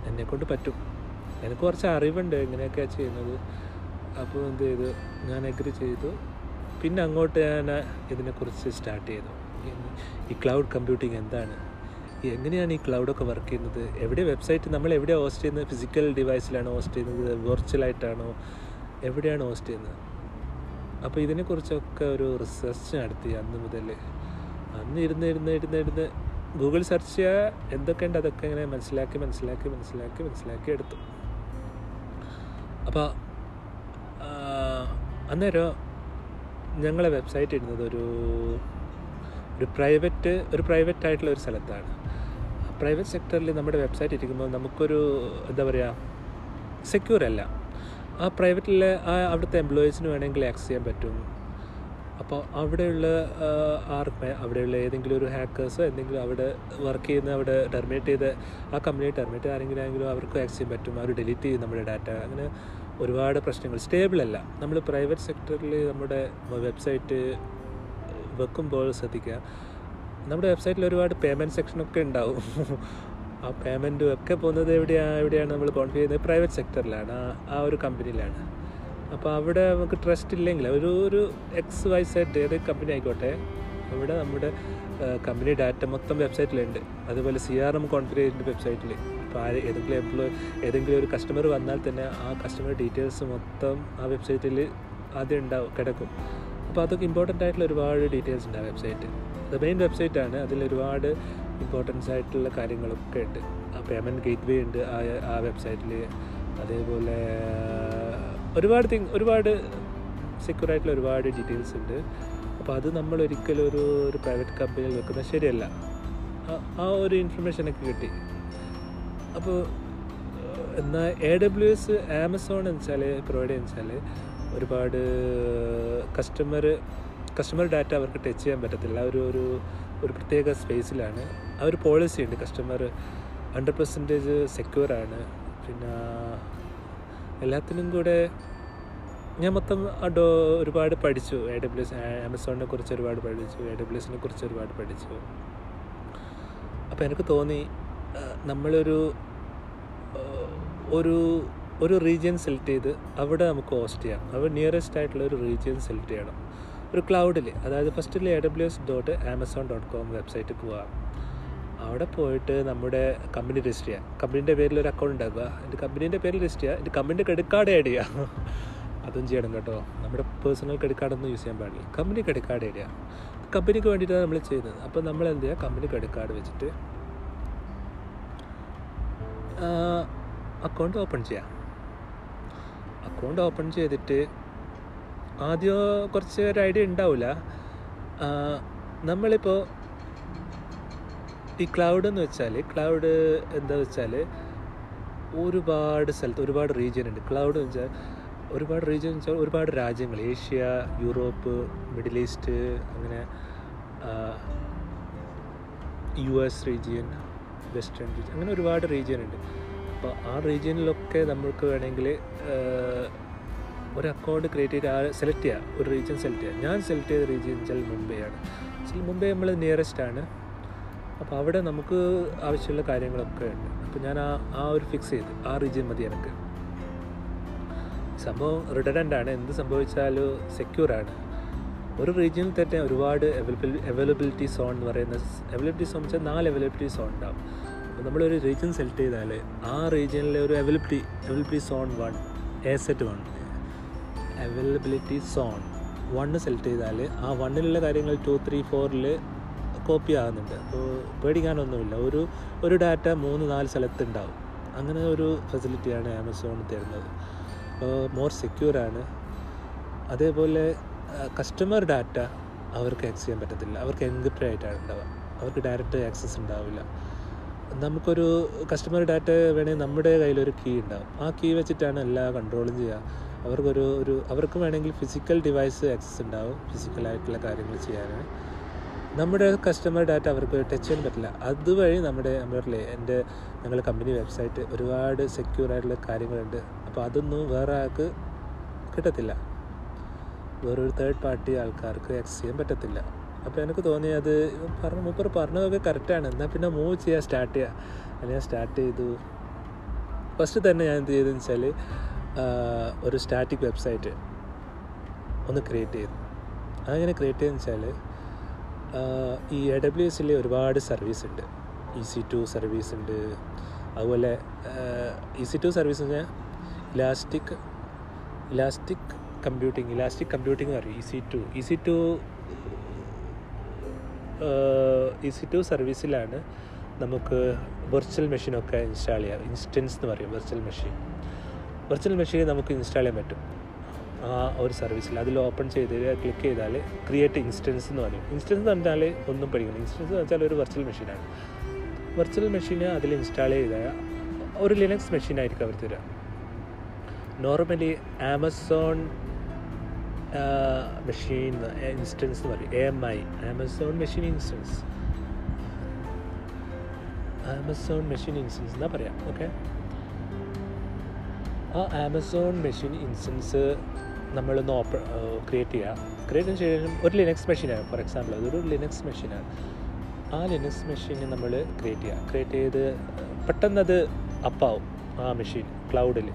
എന്നെക്കൊണ്ട് പറ്റും. എനിക്ക് കുറച്ച് അറിവുണ്ട് എങ്ങനെയൊക്കെയാണ് ചെയ്യുന്നത്. അപ്പോൾ എന്ത് ചെയ്തു? ഞാൻ എഗ്രി ചെയ്തു. പിന്നെ അങ്ങോട്ട് ഞാൻ ഇതിനെക്കുറിച്ച് സ്റ്റാർട്ട് ചെയ്തു. ഈ- ക്ലൗഡ് കമ്പ്യൂട്ടിംഗ് എന്താണ്? എങ്ങനെയാണ് ഈ ക്ലൗഡൊക്കെ വർക്ക് ചെയ്യുന്നത്? എവിടെ വെബ്സൈറ്റ് നമ്മൾ എവിടെ ഹോസ്റ്റ് ചെയ്യുന്നത്? ഫിസിക്കൽ ഡിവൈസിലാണ് ഹോസ്റ്റ് ചെയ്യുന്നത് വെർച്വലായിട്ടാണോ എവിടെയാണ് ഹോസ്റ്റ് ചെയ്യുന്നത്? അപ്പോൾ ഇതിനെക്കുറിച്ചൊക്കെ ഒരു റിസർച്ച് നടത്തി അന്ന് മുതൽ. അന്ന് ഇരുന്ന് ഇരുന്ന് ഇരുന്ന് ഇരുന്ന് ഗൂഗിൾ സെർച്ച് ചെയ്യുക എന്തൊക്കെയുണ്ട് അതൊക്കെ ഇങ്ങനെ മനസ്സിലാക്കി മനസ്സിലാക്കി മനസ്സിലാക്കി മനസ്സിലാക്കി എടുത്തു. അപ്പോൾ അന്നേരം ഞങ്ങളെ വെബ്സൈറ്റ് ഇടുന്നത് ഒരു ഒരു പ്രൈവറ്റ് ഒരു പ്രൈവറ്റ് ആയിട്ടുള്ള ഒരു സ്ഥലത്താണ്. പ്രൈവറ്റ് സെക്ടറിൽ നമ്മുടെ വെബ്സൈറ്റ് ഇരിക്കുമ്പോൾ നമുക്കൊരു എന്താ പറയുക സെക്യൂർ അല്ല. ആ പ്രൈവറ്റിലെ ആ അവിടുത്തെ എംപ്ലോയീസിന് വേണമെങ്കിൽ ആക്സസ് ചെയ്യാൻ പറ്റും. അപ്പോൾ അവിടെയുള്ള ആർക്ക് അവിടെയുള്ള ഏതെങ്കിലും ഒരു ഹാക്കേഴ്സോ എന്തെങ്കിലും അവിടെ വർക്ക് ചെയ്യുന്ന അവിടെ ടെർമിനേറ്റ് ചെയ്ത് ആ കമ്പനി ടെർമിനേറ്റ് ആരെങ്കിലും ആണെങ്കിലും അവർക്ക് ആക്സസ് ചെയ്യാൻ പറ്റും. അവർ ഡിലീറ്റ് ചെയ്യും നമ്മുടെ ഡാറ്റ അങ്ങനെ ഒരുപാട് പ്രശ്നങ്ങൾ. സ്റ്റേബിൾ അല്ല. നമ്മൾ പ്രൈവറ്റ് സെക്ടറിൽ നമ്മുടെ വെബ്സൈറ്റ് വെക്കുമ്പോൾ ശ്രദ്ധിക്കുക. നമ്മുടെ വെബ്സൈറ്റിൽ ഒരുപാട് പേയ്മെന്റ് സെക്ഷനൊക്കെ ഉണ്ടാവും. (laughs) ആ പേയ്മെന്റും ഒക്കെ പോകുന്നത് എവിടെയാണ് എവിടെയാണ് നമ്മൾ കോൺഫിഗർ ചെയ്യുന്നത്? പ്രൈവറ്റ് സെക്ടറിലാണ് ആ ആ ഒരു കമ്പനിയിലാണ് അപ്പോൾ അവിടെ നമുക്ക് ട്രസ്റ്റ് ഇല്ലെങ്കിൽ ഒരു ഒരു എക്സ് വൈ സെറ്റ് ഏത് കമ്പനി ആയിക്കോട്ടെ അവിടെ നമ്മുടെ കമ്പനി ഡാറ്റ മൊത്തം വെബ്സൈറ്റിലുണ്ട് അതുപോലെ സി ആർ എം കോൺഫിഗർ ചെയ്തിട്ടുണ്ട് വെബ്സൈറ്റിൽ ഇപ്പോൾ ആര് ഏതെങ്കിലും എംപ്ലോയി ഏതെങ്കിലും ഒരു കസ്റ്റമർ വന്നാൽ തന്നെ ആ കസ്റ്റമർ ഡീറ്റെയിൽസ് മൊത്തം ആ വെബ്സൈറ്റിൽ ആദ്യം ഉണ്ടാവും കിടക്കും. അപ്പോൾ അതൊക്കെ ഇമ്പോർട്ടന്റ് ആയിട്ടുള്ള ഒരുപാട് ഡീറ്റെയിൽസ് ഉണ്ട് ആ വെബ്സൈറ്റ് അത് മെയിൻ വെബ്സൈറ്റ് ആണ്. അതിൽ ഒരുപാട് ഇമ്പോർട്ടൻസ് ആയിട്ടുള്ള കാര്യങ്ങളൊക്കെ ഉണ്ട്. ആ പേയ്മെന്റ് ഗേറ്റ് വേ ഉണ്ട് ആ ആ വെബ്സൈറ്റിൽ അതേപോലെ ഒരുപാട് തിങ് ഒരുപാട് സെക്യൂർ ആയിട്ടുള്ള ഒരുപാട് ഡീറ്റെയിൽസ് ഉണ്ട്. അപ്പോൾ അത് നമ്മൾ ഒരിക്കലും ഒരു ഒരു പ്രൈവറ്റ് കമ്പനിയിൽ വെക്കുന്നത് ശരിയല്ല. ആ- ഒരു ഇൻഫർമേഷനൊക്കെ കിട്ടി. അപ്പോൾ എന്നാൽ എ ഡബ്ല്യു എസ് ആമസോൺ എന്ന് വെച്ചാൽ പ്രൊവൈഡ് ചെയ്യുന്ന വെച്ചാൽ ഒരുപാട് കസ്റ്റമർ കസ്റ്റമർ ഡാറ്റ അവർക്ക് ടച്ച് ചെയ്യാൻ പറ്റത്തില്ല. ഒരു ഒരു ഒരു പ്രത്യേക സ്പേസിലാണ് ആ ഒരു പോളിസി ഉണ്ട്. കസ്റ്റമർ ഹൺഡ്രഡ് പെർസെന്റേജ് സെക്യൂർ ആണ്. പിന്നെ എല്ലാത്തിനും കൂടെ ഞാൻ മൊത്തം അഡോ ഒരുപാട് പഠിച്ചു. എ ഡബ്ല്യു എസ് ആമസോണിനെ കുറിച്ച് ഒരുപാട് പഠിച്ചു. എ ഡബ്ല്യു എസിനെ കുറിച്ച് ഒരുപാട് പഠിച്ചു. അപ്പോൾ എനിക്ക് തോന്നി നമ്മളൊരു ഒരു ഒരു റീജിയൻ സെലക്ട് ചെയ്ത് അവിടെ നമുക്ക് ഹോസ്റ്റ് ചെയ്യാം. അവിടെ നിയറസ്റ്റ് ആയിട്ടുള്ള ഒരു റീജിയൻ സെലക്ട് ചെയ്യണം. ഒരു ക്ലൗഡിൽ അതായത് ഫസ്റ്റിൽ A W S dot Amazon dot com വെബ്സൈറ്റിൽ പോകാം അവിടെ പോയിട്ട് നമ്മുടെ കമ്പനി രജിസ്റ്റർ ചെയ്യാം. കമ്പനീന്റെ പേരിൽ ഒരു അക്കൗണ്ട് ഉണ്ടാക്കുക. എന്റെ കമ്പനീന്റെ പേരിൽ രജിസ്റ്റർ ചെയ്യുക എന്റെ കമ്പനീന്റെ ക്രെഡിറ്റ് കാർഡ് ആഡ് ചെയ്യുക അതും ചെയ്യണം കേട്ടോ. നമ്മുടെ പേഴ്സണൽ ക്രെഡിറ്റ് കാർഡൊന്നും യൂസ് ചെയ്യാൻ പാടില്ല. കമ്പനി ക്രെഡിറ്റ് കാർഡ് ആഡ് ചെയ്യുക കമ്പനിക്ക് വേണ്ടിയിട്ടാണ് നമ്മൾ ചെയ്യുന്നത്. അപ്പോൾ നമ്മൾ എന്ത് ചെയ്യുക കമ്പനി ക്രെഡിറ്റ് കാർഡ് വെച്ചിട്ട് അക്കൗണ്ട് ഓപ്പൺ ചെയ്യാം. അക്കൗണ്ട് ഓപ്പൺ ചെയ്തിട്ട് ആദ്യം കുറച്ച് ഒരു ഐഡിയ ഉണ്ടാവില്ല നമ്മളിപ്പോൾ ഈ ക്ലൗഡ് എന്ന് വെച്ചാൽ ക്ലൗഡ് എന്താ വെച്ചാൽ ഒരുപാട് സ്ഥലത്ത് ഒരുപാട് റീജിയൻ ഉണ്ട്. ക്ലൗഡ് എന്ന് വെച്ചാൽ ഒരുപാട് റീജിയൻ എന്ന് വെച്ചാൽ ഒരുപാട് രാജ്യങ്ങൾ ഏഷ്യ യൂറോപ്പ് മിഡിൽ ഈസ്റ്റ് അങ്ങനെ U S region western region അങ്ങനെ ഒരുപാട് റീജിയൻ ഉണ്ട്. അപ്പോൾ ആ റീജിയനിലൊക്കെ നമ്മൾക്ക് വേണമെങ്കിൽ ഒരു അക്കൗണ്ട് ക്രിയേറ്റ് ചെയ്ത് ആ സെലക്ട് ചെയ്യുക ഒരു റീജിയൻ സെലക്ട് ചെയ്യുക ഞാൻ സെലക്ട് ചെയ്ത റീജിയൻ വെച്ചാൽ മുംബൈ ആണ് മുംബൈ നമ്മൾ നിയറസ്റ്റ് ആണ്. അപ്പോൾ അവിടെ നമുക്ക് ആവശ്യമുള്ള കാര്യങ്ങളൊക്കെ ഉണ്ട്. അപ്പോൾ ഞാൻ ആ ആ ഒരു ഫിക്സ് ചെയ്ത്. ആ റീജിയൻ മതി എനിക്ക്. സംഭവം റിഡൻഡന്റ് ആണ്. എന്ത് സംഭവിച്ചാലും സെക്യൂർ ആണ്. ഒരു റീജിയനിൽ തന്നെ ഒരുപാട് അവൈലബിലിറ്റി സോൺ എന്ന് പറയുന്ന അവൈലബിലിറ്റി സോൺ വെച്ചാൽ നാല് അവൈലബിലിറ്റി സോൺ ഉണ്ടാവും. അപ്പോൾ നമ്മളൊരു റീജിയൻ സെലക്ട് ചെയ്താൽ ആ റീജിയനിലെ ഒരു availability availability zone one A set one availability zone one select ചെയ്താൽ ആ വണ്ണിലുള്ള കാര്യങ്ങൾ ടു ത്രീ ഫോറിൽ കോപ്പി ആകുന്നുണ്ട്. അപ്പോൾ പേടിക്കാനൊന്നുമില്ല. ഒരു ഒരു ഡാറ്റ മൂന്ന് നാല് സ്ഥലത്ത് ഉണ്ടാവും. അങ്ങനെ ഒരു ഫെസിലിറ്റിയാണ് ആമസോൺ തരുന്നത്. അപ്പോൾ മോർ സെക്യൂറാണ് അതേപോലെ കസ്റ്റമർ ഡാറ്റ അവർക്ക് ആക്സ് ചെയ്യാൻ പറ്റത്തില്ല. അവർക്ക് എൻക്രിപ്റ്റഡ് ആയിട്ടാണ് ഉണ്ടാവുക. അവർക്ക് ഡയറക്റ്റ് ആക്സസ് ഉണ്ടാവില്ല. നമുക്കൊരു കസ്റ്റമർ ഡാറ്റ വേണമെങ്കിൽ നമ്മുടെ കയ്യിലൊരു കീ ഉണ്ടാവും. ആ കീ വെച്ചിട്ടാണ് എല്ലാ കൺട്രോളും ചെയ്യുക. അവർക്കൊരു ഒരു അവർക്ക് വേണമെങ്കിൽ ഫിസിക്കൽ ഡിവൈസ് ആക്സസ് ഉണ്ടാവും ഫിസിക്കലായിട്ടുള്ള കാര്യങ്ങൾ ചെയ്യാൻ നമ്മുടെ കസ്റ്റമർ ഡാറ്റ അവർക്ക് ടച്ച് ചെയ്യാൻ പറ്റില്ല. അതുവഴി നമ്മുടെ നമ്മളെ എന്റെ ഞങ്ങളുടെ കമ്പനി വെബ്സൈറ്റ് ഒരുപാട് സെക്യൂർ ആയിട്ടുള്ള കാര്യങ്ങളുണ്ട്. അപ്പോൾ അതൊന്നും വേറെ ആൾക്ക് കിട്ടത്തില്ല. വേറൊരു തേർഡ് പാർട്ടി ആൾക്കാർക്ക് ആക്സസ് ചെയ്യാൻ പറ്റത്തില്ല. അപ്പോൾ എനിക്ക് തോന്നി അത് പറഞ്ഞു മൂപ്പർ പറഞ്ഞതൊക്കെ കറക്റ്റാണ് എന്നാൽ പിന്നെ മൂവ് ചെയ്യാൻ സ്റ്റാർട്ട് ചെയ്യുക ഞാൻ സ്റ്റാർട്ട് ചെയ്തു. ഫസ്റ്റ് തന്നെ ഞാൻ എന്ത് ചെയ്തെന്ന് വെച്ചാൽ ഒരു സ്റ്റാറ്റിക് വെബ്സൈറ്റ് ഒന്ന് ക്രിയേറ്റ് ചെയ്തു. അതങ്ങനെ ക്രിയേറ്റ് ചെയ്തെന്ന് വെച്ചാൽ ഈ എ ഡബ്ല്യു എസിലെ ഒരുപാട് സർവീസ് ഉണ്ട്. ഇ സി ടു സർവീസ് ഉണ്ട്. അതുപോലെ ഇ സി ടു സർവീസ് എന്ന് പറഞ്ഞാൽ elastic elastic computing elastic computing പറയും. E C two E C two E C two സർവീസിലാണ് നമുക്ക് വെർച്വൽ മെഷീനൊക്കെ ഇൻസ്റ്റാൾ ചെയ്യാം. ഇൻസ്റ്റൻസ് എന്ന് പറയും വെർച്വൽ മെഷീൻ വെർച്വൽ മെഷീൻ നമുക്ക് ഇൻസ്റ്റാൾ ചെയ്യാൻ പറ്റും. ആ ഒരു സർവീസിൽ അതിൽ ഓപ്പൺ ചെയ്ത് ക്ലിക്ക് ചെയ്താൽ ക്രിയേറ്റ് ഇൻസ്റ്റൻസ് എന്ന് പറയും. ഇൻസ്റ്റൻസ് എന്ന് പറഞ്ഞാൽ ഒന്നും പഠിക്കണം ഇൻസ്റ്റൻസ് എന്ന് വെച്ചാൽ ഒരു വെർച്വൽ മെഷീനാണ് വെർച്വൽ മെഷീന് അതിൽ ഇൻസ്റ്റാൾ ചെയ്താൽ ഒരു ലിനക്സ് മെഷീനായിരിക്കും അവർ തരിക നോർമലി ആമസോൺ മെഷീൻ ഇൻസ്റ്റൻസ് എന്ന് പറയും. A M I Amazon machine instance Amazon machine instance എന്നാ പറയാം ഓക്കെ ആ ആമസോൺ മെഷീൻ ഇൻസ്റ്റൻസ് നമ്മളൊന്ന് ഓപ്പ ക്രിയേറ്റ് ചെയ്യുക ക്രിയേറ്റ് ചെയ്ത ശേഷം ഒരു ലിനക്സ് മെഷീനാണ് ഫോർ എക്സാമ്പിൾ അതൊരു ലിനക്സ് മെഷീനാണ് ആ ലിനക്സ് മെഷീൻ നമ്മൾ ക്രിയേറ്റ് ചെയ്യുക ക്രിയേറ്റ് ചെയ്ത് പെട്ടെന്നത് അപ്പാവും ആ മെഷീൻ ക്ലൗഡിൽ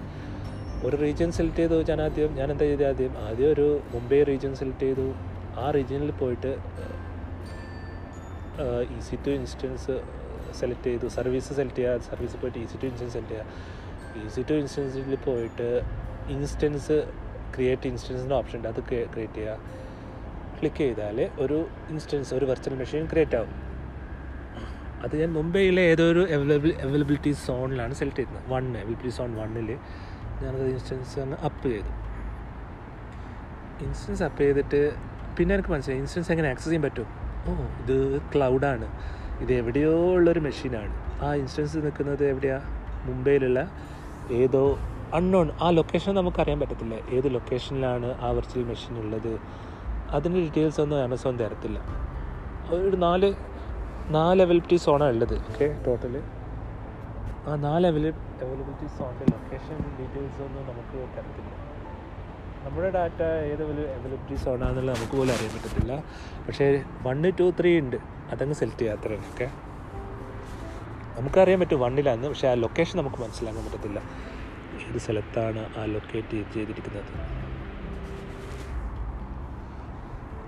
ഒരു റീജിയൻ സെലക്ട് ചെയ്തു ഞാൻ ആദ്യം ഞാൻ എന്താ ചെയ്തത് ആദ്യം? ആദ്യം ഒരു മുംബൈ റീജിയൻ സെലക്ട് ചെയ്തു. ആ റീജിയനിൽ പോയിട്ട് E C two instance select ചെയ്തു. സർവീസ് സെലക്ട് ചെയ്യുക സർവീസ് പോയിട്ട് E C two instance select ചെയ്യുക ഇ സി ടു ഇൻസ്റ്റൻസിൽ പോയിട്ട് ഇൻസ്റ്റൻസ് ക്രിയേറ്റ് ഇൻസ്റ്റൻസിന്റെ ഓപ്ഷൻ ഉണ്ട്. അത് ക്രിയേറ്റ് ചെയ്യുക ക്ലിക്ക് ചെയ്താൽ ഒരു ഇൻസ്റ്റൻസ് ഒരു വെർച്വൽ മെഷീൻ ക്രിയേറ്റ് ആവും. അത് ഞാൻ മുംബൈയിലെ ഏതോ ഒരു അവൈലബിൾ അവൈലബിലിറ്റി സോണിലാണ് സെലക്ട് ചെയ്യുന്നത് വൺ അവൈലബിലിറ്റി സോൺ വണ്ണിൽ ഞാനത് ഇൻസ്റ്റൻസ് ഒന്ന് അപ്പ് ചെയ്തു. ഇൻസ്റ്റൻസ് അപ്പ് ചെയ്തിട്ട് പിന്നെ എനിക്ക് മനസ്സിലായി. ഇൻസ്റ്റൻസ് എങ്ങനെ ആക്സസ് ചെയ്യാൻ പറ്റും? ഓ ഇത് ക്ലൗഡാണ് ഇത് എവിടെയോ ഉള്ളൊരു മെഷീനാണ് ആ ഇൻസ്റ്റൻസ് നിൽക്കുന്നത് എവിടെയാണ് മുംബൈയിലുള്ള ഏതോ അൺനോൺ ആ ലൊക്കേഷൻ നമുക്കറിയാൻ പറ്റത്തില്ല. ഏത് ലൊക്കേഷനിലാണ് ആ വെർച്വൽ മെഷീൻ ഉള്ളത്? അതിന്റെ ഡീറ്റെയിൽസ് ഒന്നും ആമസോൺ തരത്തില്ല. ഒരു നാല് നാല് അവൈലബിലിറ്റി സോണാണ് ഉള്ളത്. ഓക്കെ ടോട്ടൽ ആ നാല് അവൈല അവൈലബിലിറ്റി സോണിന്റെ ലൊക്കേഷൻ ഡീറ്റെയിൽസ് ഒന്നും നമുക്ക് തരത്തില്ല. നമ്മുടെ ഡാറ്റ ഏത് അവൈലബിലിറ്റി സോണാണെന്നുള്ളത് നമുക്ക് പോലും അറിയാൻ പറ്റത്തില്ല. പക്ഷേ വണ്ണ് ടു ത്രീ ഉണ്ട്. അതങ്ങ് സെലക്ട് ചെയ്യാം അത്ര ഓക്കെ നമുക്കറിയാൻ പറ്റും വണ്ണിലാന്ന് പക്ഷേ ആ ലൊക്കേഷൻ നമുക്ക് മനസ്സിലാക്കാൻ പറ്റത്തില്ല. ഏത് സ്ഥലത്താണ് ആ ലൊക്കേറ്റ് ചെയ്തിരിക്കുന്നത്.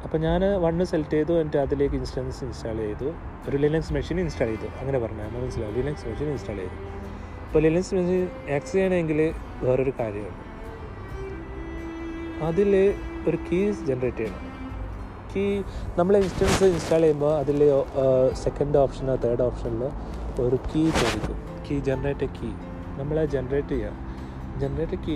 അപ്പോൾ ഞാൻ വണ്ണ് സെലക്ട് ചെയ്തു എന്നിട്ട് അതിലേക്ക് ഇൻസ്റ്റൻസ് ഇൻസ്റ്റാൾ ചെയ്തു. ഒരു ലിനക്സ് മെഷീൻ ഇൻസ്റ്റാൾ ചെയ്തു. അങ്ങനെ പറഞ്ഞാൽ മനസ്സിലാവും ലിനക്സ് മെഷീൻ ഇൻസ്റ്റാൾ ചെയ്തു. അപ്പോൾ ലിനക്സ് മെഷീൻ ആക്സ് ചെയ്യണമെങ്കിൽ വേറൊരു കാര്യമുണ്ട്. അതിൽ ഒരു കീസ് ജനറേറ്റ് ചെയ്യണം. കീ നമ്മൾ ഇൻസ്റ്റൻസ് ഇൻസ്റ്റാൾ ചെയ്യുമ്പോൾ അതിൽ സെക്കൻഡ് ഓപ്ഷനോ തേർഡ് ഓപ്ഷനിലോ ഒരു കീ ചോദിക്കും. കീ ജനറേറ്റ് കീ നമ്മളെ ജനറേറ്റ് ചെയ്യുക ജനറേറ്റ് കീ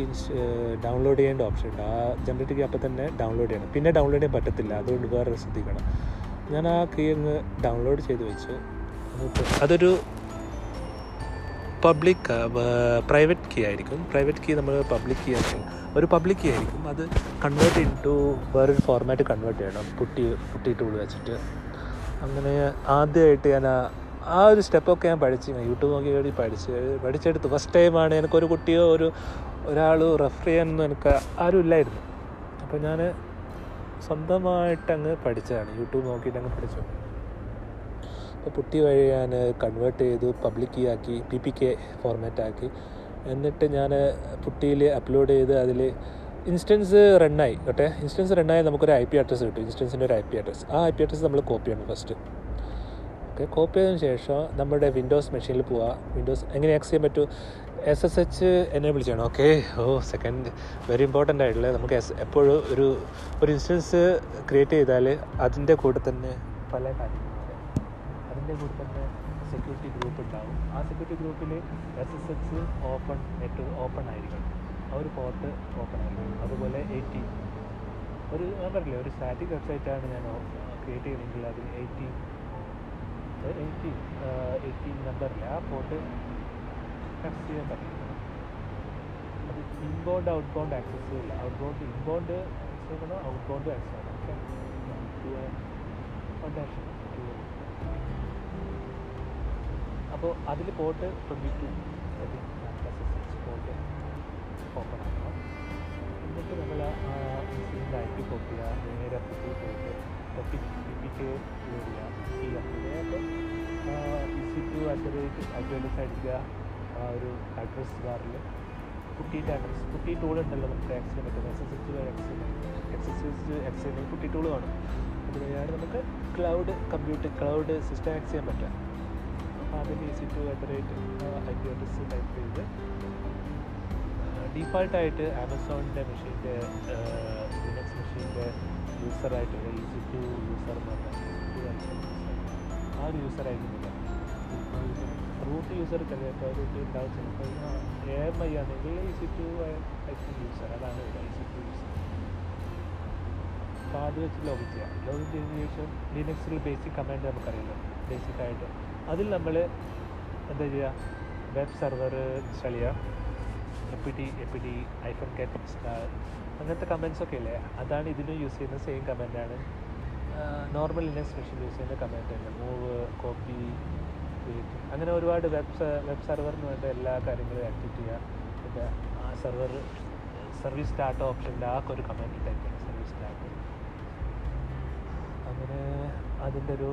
ഡൗൺലോഡ് ചെയ്യേണ്ട ഓപ്ഷൻ ഉണ്ട്. ആ ജനറേറ്റർ കീ അപ്പോൾ തന്നെ ഡൗൺലോഡ് ചെയ്യണം. പിന്നെ ഡൗൺലോഡ് ചെയ്യാൻ പറ്റത്തില്ല. അതുകൊണ്ട് വേറെ ശ്രദ്ധിക്കണം. ഞാൻ ആ കീ അങ്ങ് ഡൗൺലോഡ് ചെയ്ത് വെച്ചു. അതൊരു പബ്ലിക് പ്രൈവറ്റ് കീ ആയിരിക്കും. പ്രൈവറ്റ് കീ നമ്മൾ പബ്ലിക് കീ ആയിരിക്കും ഒരു പബ്ലിക് കീ ആയിരിക്കും. അത് കൺവേർട്ട് ഇന്റു വേറൊരു ഫോർമാറ്റ് കൺവേർട്ട് ചെയ്യണം. പുട്ടി പുട്ടി ടൂൾ വെച്ചിട്ട്. അങ്ങനെ ആദ്യമായിട്ട് ഞാൻ ആ ആ ഒരു സ്റ്റെപ്പൊക്കെ ഞാൻ പഠിച്ചു യൂട്യൂബ് നോക്കി വേണ്ടി പഠിച്ച് പഠിച്ചെടുത്ത്. ഫസ്റ്റ് ടൈമാണ് എനിക്കൊരു കുട്ടിയോ ഒരു ഒരാൾ റെഫർ ചെയ്യാനൊന്നും എനിക്ക് ആരും ഇല്ലായിരുന്നു. അപ്പോൾ ഞാൻ സ്വന്തമായിട്ടങ്ങ് പഠിച്ചതാണ്. യൂട്യൂബ് നോക്കിയിട്ട് അങ്ങ് പഠിച്ചു. അപ്പോൾ പുട്ടി വഴി ഞാൻ കൺവേർട്ട് ചെയ്തു പബ്ലിക്കി ആക്കി പി പി കെ ഫോർമാറ്റ് ആക്കി. എന്നിട്ട് ഞാൻ പുട്ടിയിൽ അപ്ലോഡ് ചെയ്ത് അതിൽ ഇൻസ്റ്റൻസ് റണ്ണായി ഓട്ടെ ഇൻസ്റ്റൻസ് റണ്ണായി നമുക്കൊരു ഐ പി അഡ്രസ്സ് കിട്ടും. ഇൻസ്റ്റൻസിന്റെ ഒരു ഐ പി അഡ്രസ്സ് ആ ഐ പി അഡ്രസ്സ് നമ്മൾ കോപ്പി ചെയ്യണം ഫസ്റ്റ് ഓക്കെ കോപ്പി ചെയ്തതിന് ശേഷം നമ്മുടെ വിൻഡോസ് മെഷീനിൽ പോവുക വിൻഡോസ് എങ്ങനെ ആക്സ് ചെയ്യാൻ പറ്റും? എസ് എസ് എച്ച് എനേബിൾ ചെയ്യണം okay oh second very important ആയിട്ടുള്ളത് നമുക്ക് എസ് എപ്പോഴും ഒരു ഒരു ഇൻസ്റ്റൻസ് ക്രിയേറ്റ് ചെയ്താൽ അതിന്റെ കൂടെ തന്നെ പല കാര്യങ്ങളുണ്ട്. അതിന്റെ കൂടെ തന്നെ സെക്യൂരിറ്റി ഗ്രൂപ്പ് ഉണ്ടാവും. ആ സെക്യൂരിറ്റി ഗ്രൂപ്പിൽ S S H open net open ആയിരിക്കണം. ആ ഒരു പോർട്ട് ഓപ്പൺ ആയിരിക്കണം. അതുപോലെ എയ്റ്റി ഒരു ഞാൻ പറഞ്ഞില്ലേ ഒരു സ്റ്റാറ്റിക് വെബ്സൈറ്റാണ് ഞാൻ ക്രിയേറ്റ് ചെയ്യണമെങ്കിൽ അതിൽ എയ്റ്റി എയ്റ്റി എയ്റ്റീൻ നമ്പറിൽ ആ പോർട്ട് കണക്ട് ചെയ്യാൻ പറ്റും അത് ഇൻബൗണ്ട് ഔട്ട് ബൗണ്ട് ആക്സസ് ഇല്ല ഔട്ട് ബൗണ്ട് ഇൻബൗണ്ട് ആക്സസ് ചെയ്യണം ഔട്ട് ബൗണ്ട് ആക്സസ് ചെയ്യണം ഓക്കെ അപ്പോൾ അതിൽ port twenty two port open ആക്കണം. എന്നിട്ട് നമ്മൾ പി കോപ്പി ചെയ്യുക. നേരെ പോയിട്ട് കെ ലോഡ് ചെയ്യുക ഈ അപ്പോൾ EC two at the rate അടിക്കുക ഒരു അഡ്രസ് ബാറിൽ കുട്ടീന്റെ അഡ്രസ് കുട്ടി ടൂൾ ഉണ്ടല്ലോ നമുക്ക് ആക്സിന് പറ്റുന്ന എസ് എസ് എച്ച് എക്സിന് എക്സ് എസ് എച്ച് എക്സിന് കുട്ടി ടൂൾ കാണും നമുക്ക് cloud computer cloud system access ചെയ്യാൻ പറ്റുക അപ്പോൾ അതിന് E C two at the rate I P address type ചെയ്ത് ഡീഫാൾട്ടായിട്ട് ആമസോണിന്റെ മെഷീന്റെ ലിനക്സ് മെഷീന്റെ യൂസറായിട്ട് ഈസി ടു യൂസർ ആ ഒരു യൂസർ ആയിരുന്നില്ല റൂട്ട് യൂസർ ചിലപ്പോൾ റൂട്ട് ഉണ്ടാവും ചിലപ്പോൾ എ എം ഐ ആണെങ്കിൽ ഈസി ടു ഐഫോൺ യൂസർ അതാണ് ഈസി ടു യൂസർ അപ്പോൾ അത് വെച്ച് ലോഗിൻ ചെയ്യാം. ലോഗിൻ ചെയ്തതിന് ശേഷം ലിനക്സിൽ ബേസിക് കമാൻഡ് നമുക്കറിയാലോ. ബേസിക് ആയിട്ട്. അതിൽ നമ്മൾ എന്താ ചെയ്യുക? വെബ് സെർവർ ഇൻസ്റ്റാൾ ചെയ്യുക. A P T A P T hyphen get install അങ്ങനത്തെ കമൻസ് ഒക്കെ ഇല്ലേ? അതാണ് ഇതിനും യൂസ് ചെയ്യുന്ന സെയിം കമന്റാണ് നോർമൽ മെഷീൻ യൂസ് ചെയ്യുന്ന കമന്റ് തന്നെ. മൂവ് കോപ്പി ക്രിയേറ്റ് അങ്ങനെ ഒരുപാട് വെബ് വെബ് സെർവറിന് വേണ്ട എല്ലാ കാര്യങ്ങളും ആക്ടിവേറ്റ് ചെയ്യുക പിന്നെ ആ സെർവർ സർവീസ് സ്റ്റാർട്ട് ഓപ്ഷനിൽ ആ ഒരു കമന്റ് ടൈപ്പ് സർവീസ് സ്റ്റാർട്ട് അങ്ങനെ അതിന്റെ ഒരു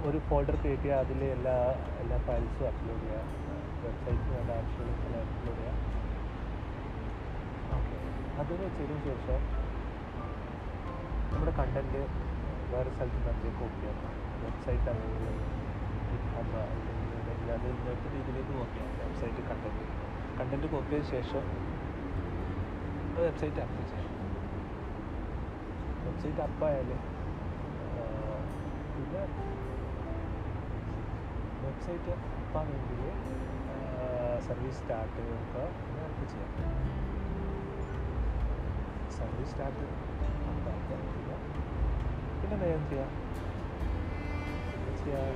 ഒരു ഫോൾഡർ ക്രിയേറ്റ് ചെയ്യുക അതിൽ എല്ലാ എല്ലാ ഫയൽസും അപ്ലോഡ് ചെയ്യുക വെബ്സൈറ്റിന് വേണ്ട ആവശ്യമുള്ള അപ്ലോഡ് ചെയ്യുക ഓക്കെ അത് വെച്ചതിന് ശേഷം നമ്മുടെ കണ്ടന്റ് വേറെ സ്ഥലത്ത് നിന്ന് കോപ്പി ചെയ്യാം വെബ്സൈറ്റ് അല്ലെങ്കിൽ അല്ലെങ്കിൽ അതിൽ നിന്നിട്ട് ഇതിലേക്ക് കോപ്പി ചെയ്യാം വെബ്സൈറ്റ് കണ്ടന്റ് കണ്ടന്റ് കോപ്പി ചെയ്ത ശേഷം വെബ്സൈറ്റ് അപ്പ് ചെയ്യാം. വെബ്സൈറ്റ് അപ്പായാൽ പിന്നെ വെബ്സൈറ്റ് അപ്പാണെങ്കിൽ സർവീസ് സ്റ്റാർട്ട് ഒക്കെ അപ്പ് ചെയ്യാം. സർവീസ് സ്റ്റാർട്ട് ചെയ്യാം പിന്നെ വേഗം ചെയ്യാം? ചെയ്യാം?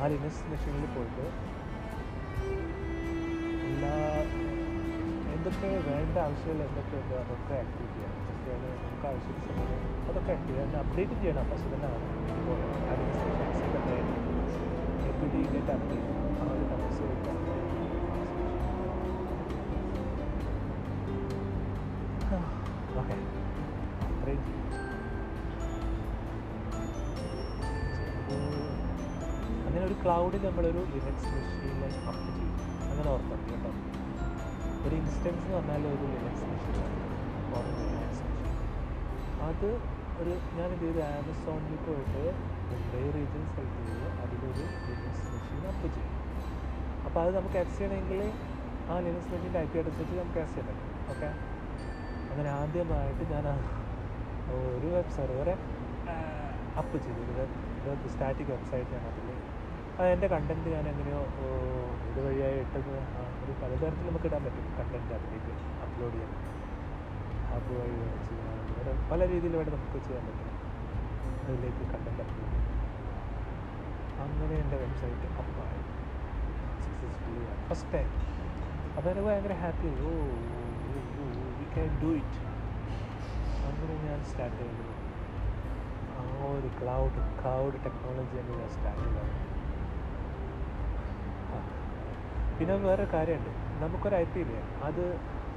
ആ ലിനക്സ് മെഷീനിൽ പോയിട്ട് എല്ലാ എന്തൊക്കെ വേണ്ട ആവശ്യമില്ല എന്തൊക്കെ ഉണ്ട് അതൊക്കെ ആക്ടിവേറ്റ് ചെയ്യാം. എന്തൊക്കെയാണ് നമുക്ക് സമയം അതൊക്കെ ആക്റ്റീവ് ചെയ്യാൻ അപ്ഡേറ്റ് ചെയ്യണം. ഫസ്റ്റ് തന്നെ ഇപ്പോൾ അഡ്മിനിസ്ട്രേഷൻസിന്റെ എ പി ഡേറ്റ് അപ്ഡേറ്റ് ആ ഒരു കമൻസ് അങ്ങനെ ഒരു ക്ലൗഡിൽ നമ്മളൊരു ലിനക്സ് മെഷീനിൽ അപ്പ് ചെയ്യും അങ്ങനെ ഓർക്കണം കേട്ടോ. ഒരു ഇൻസ്റ്റൻസ് എന്ന് പറഞ്ഞാൽ ഒരു ലിനക്സ് മെഷീനാണ് ലിനക്സ് മെഷീൻ അത് ഒരു ഞാൻ എന്ത് ചെയ്തു ആമസോണിൽ പോയിട്ട് മുംബൈ റീജിയൻ സെലക്ട് ചെയ്ത്. അതിലൊരു ലിനക്സ് മെഷീൻ അപ്പ് ചെയ്യും അപ്പോൾ അത് നമുക്ക് എക്സ് ചെയ്യണമെങ്കിൽ ആ ലിനക്സ് മെഷീന്റെ ഐ പി അഡ്രസ് വെച്ച് നമുക്ക് ചെയ്യാൻ പറ്റും ഓക്കെ അങ്ങനെ ആദ്യമായിട്ട് ഞാൻ ഒരു വെബ് സെർവറെ അപ്പ് ചെയ്തു. ഒരു വെബ് സ്റ്റാറ്റിക് വെബ്സൈറ്റ് ഞാൻ അതിൽ അത് എന്റെ കണ്ടന്റ് ഞാൻ എങ്ങനെയോ ഒരു വഴിയായി ഇട്ടത്. ഒരു പലതരത്തിൽ നമുക്ക് ഇടാൻ പറ്റും കണ്ടന്റ് അതിലേക്ക് അപ്ലോഡ് ചെയ്യാൻ. ആപ്പ് വഴി ചെയ്യാൻ. പല രീതിയിൽ വേണം നമുക്ക് ചെയ്യാൻ പറ്റും. അതിലേക്ക് കണ്ടന്റ് അപ്ലോഡ് അങ്ങനെ എന്റെ വെബ്സൈറ്റ് അപ്പായി സക്സസ്ഫുള്ളി ഫസ്റ്റ് ടൈം അപ്പോൾ എനിക്ക് ഭയങ്കര happy oh we can do it അങ്ങനെ ഞാൻ സ്റ്റാർട്ട് ചെയ്തു ആ ഒരു ക്ലൗഡ് ക്ലൗഡ് ടെക്നോളജി തന്നെ ഞാൻ സ്റ്റാർട്ട് ചെയ്തത്. പിന്നെ വേറെ കാര്യമുണ്ട്. നമുക്കൊരു ഐ പി ഇല്ലേ? അത്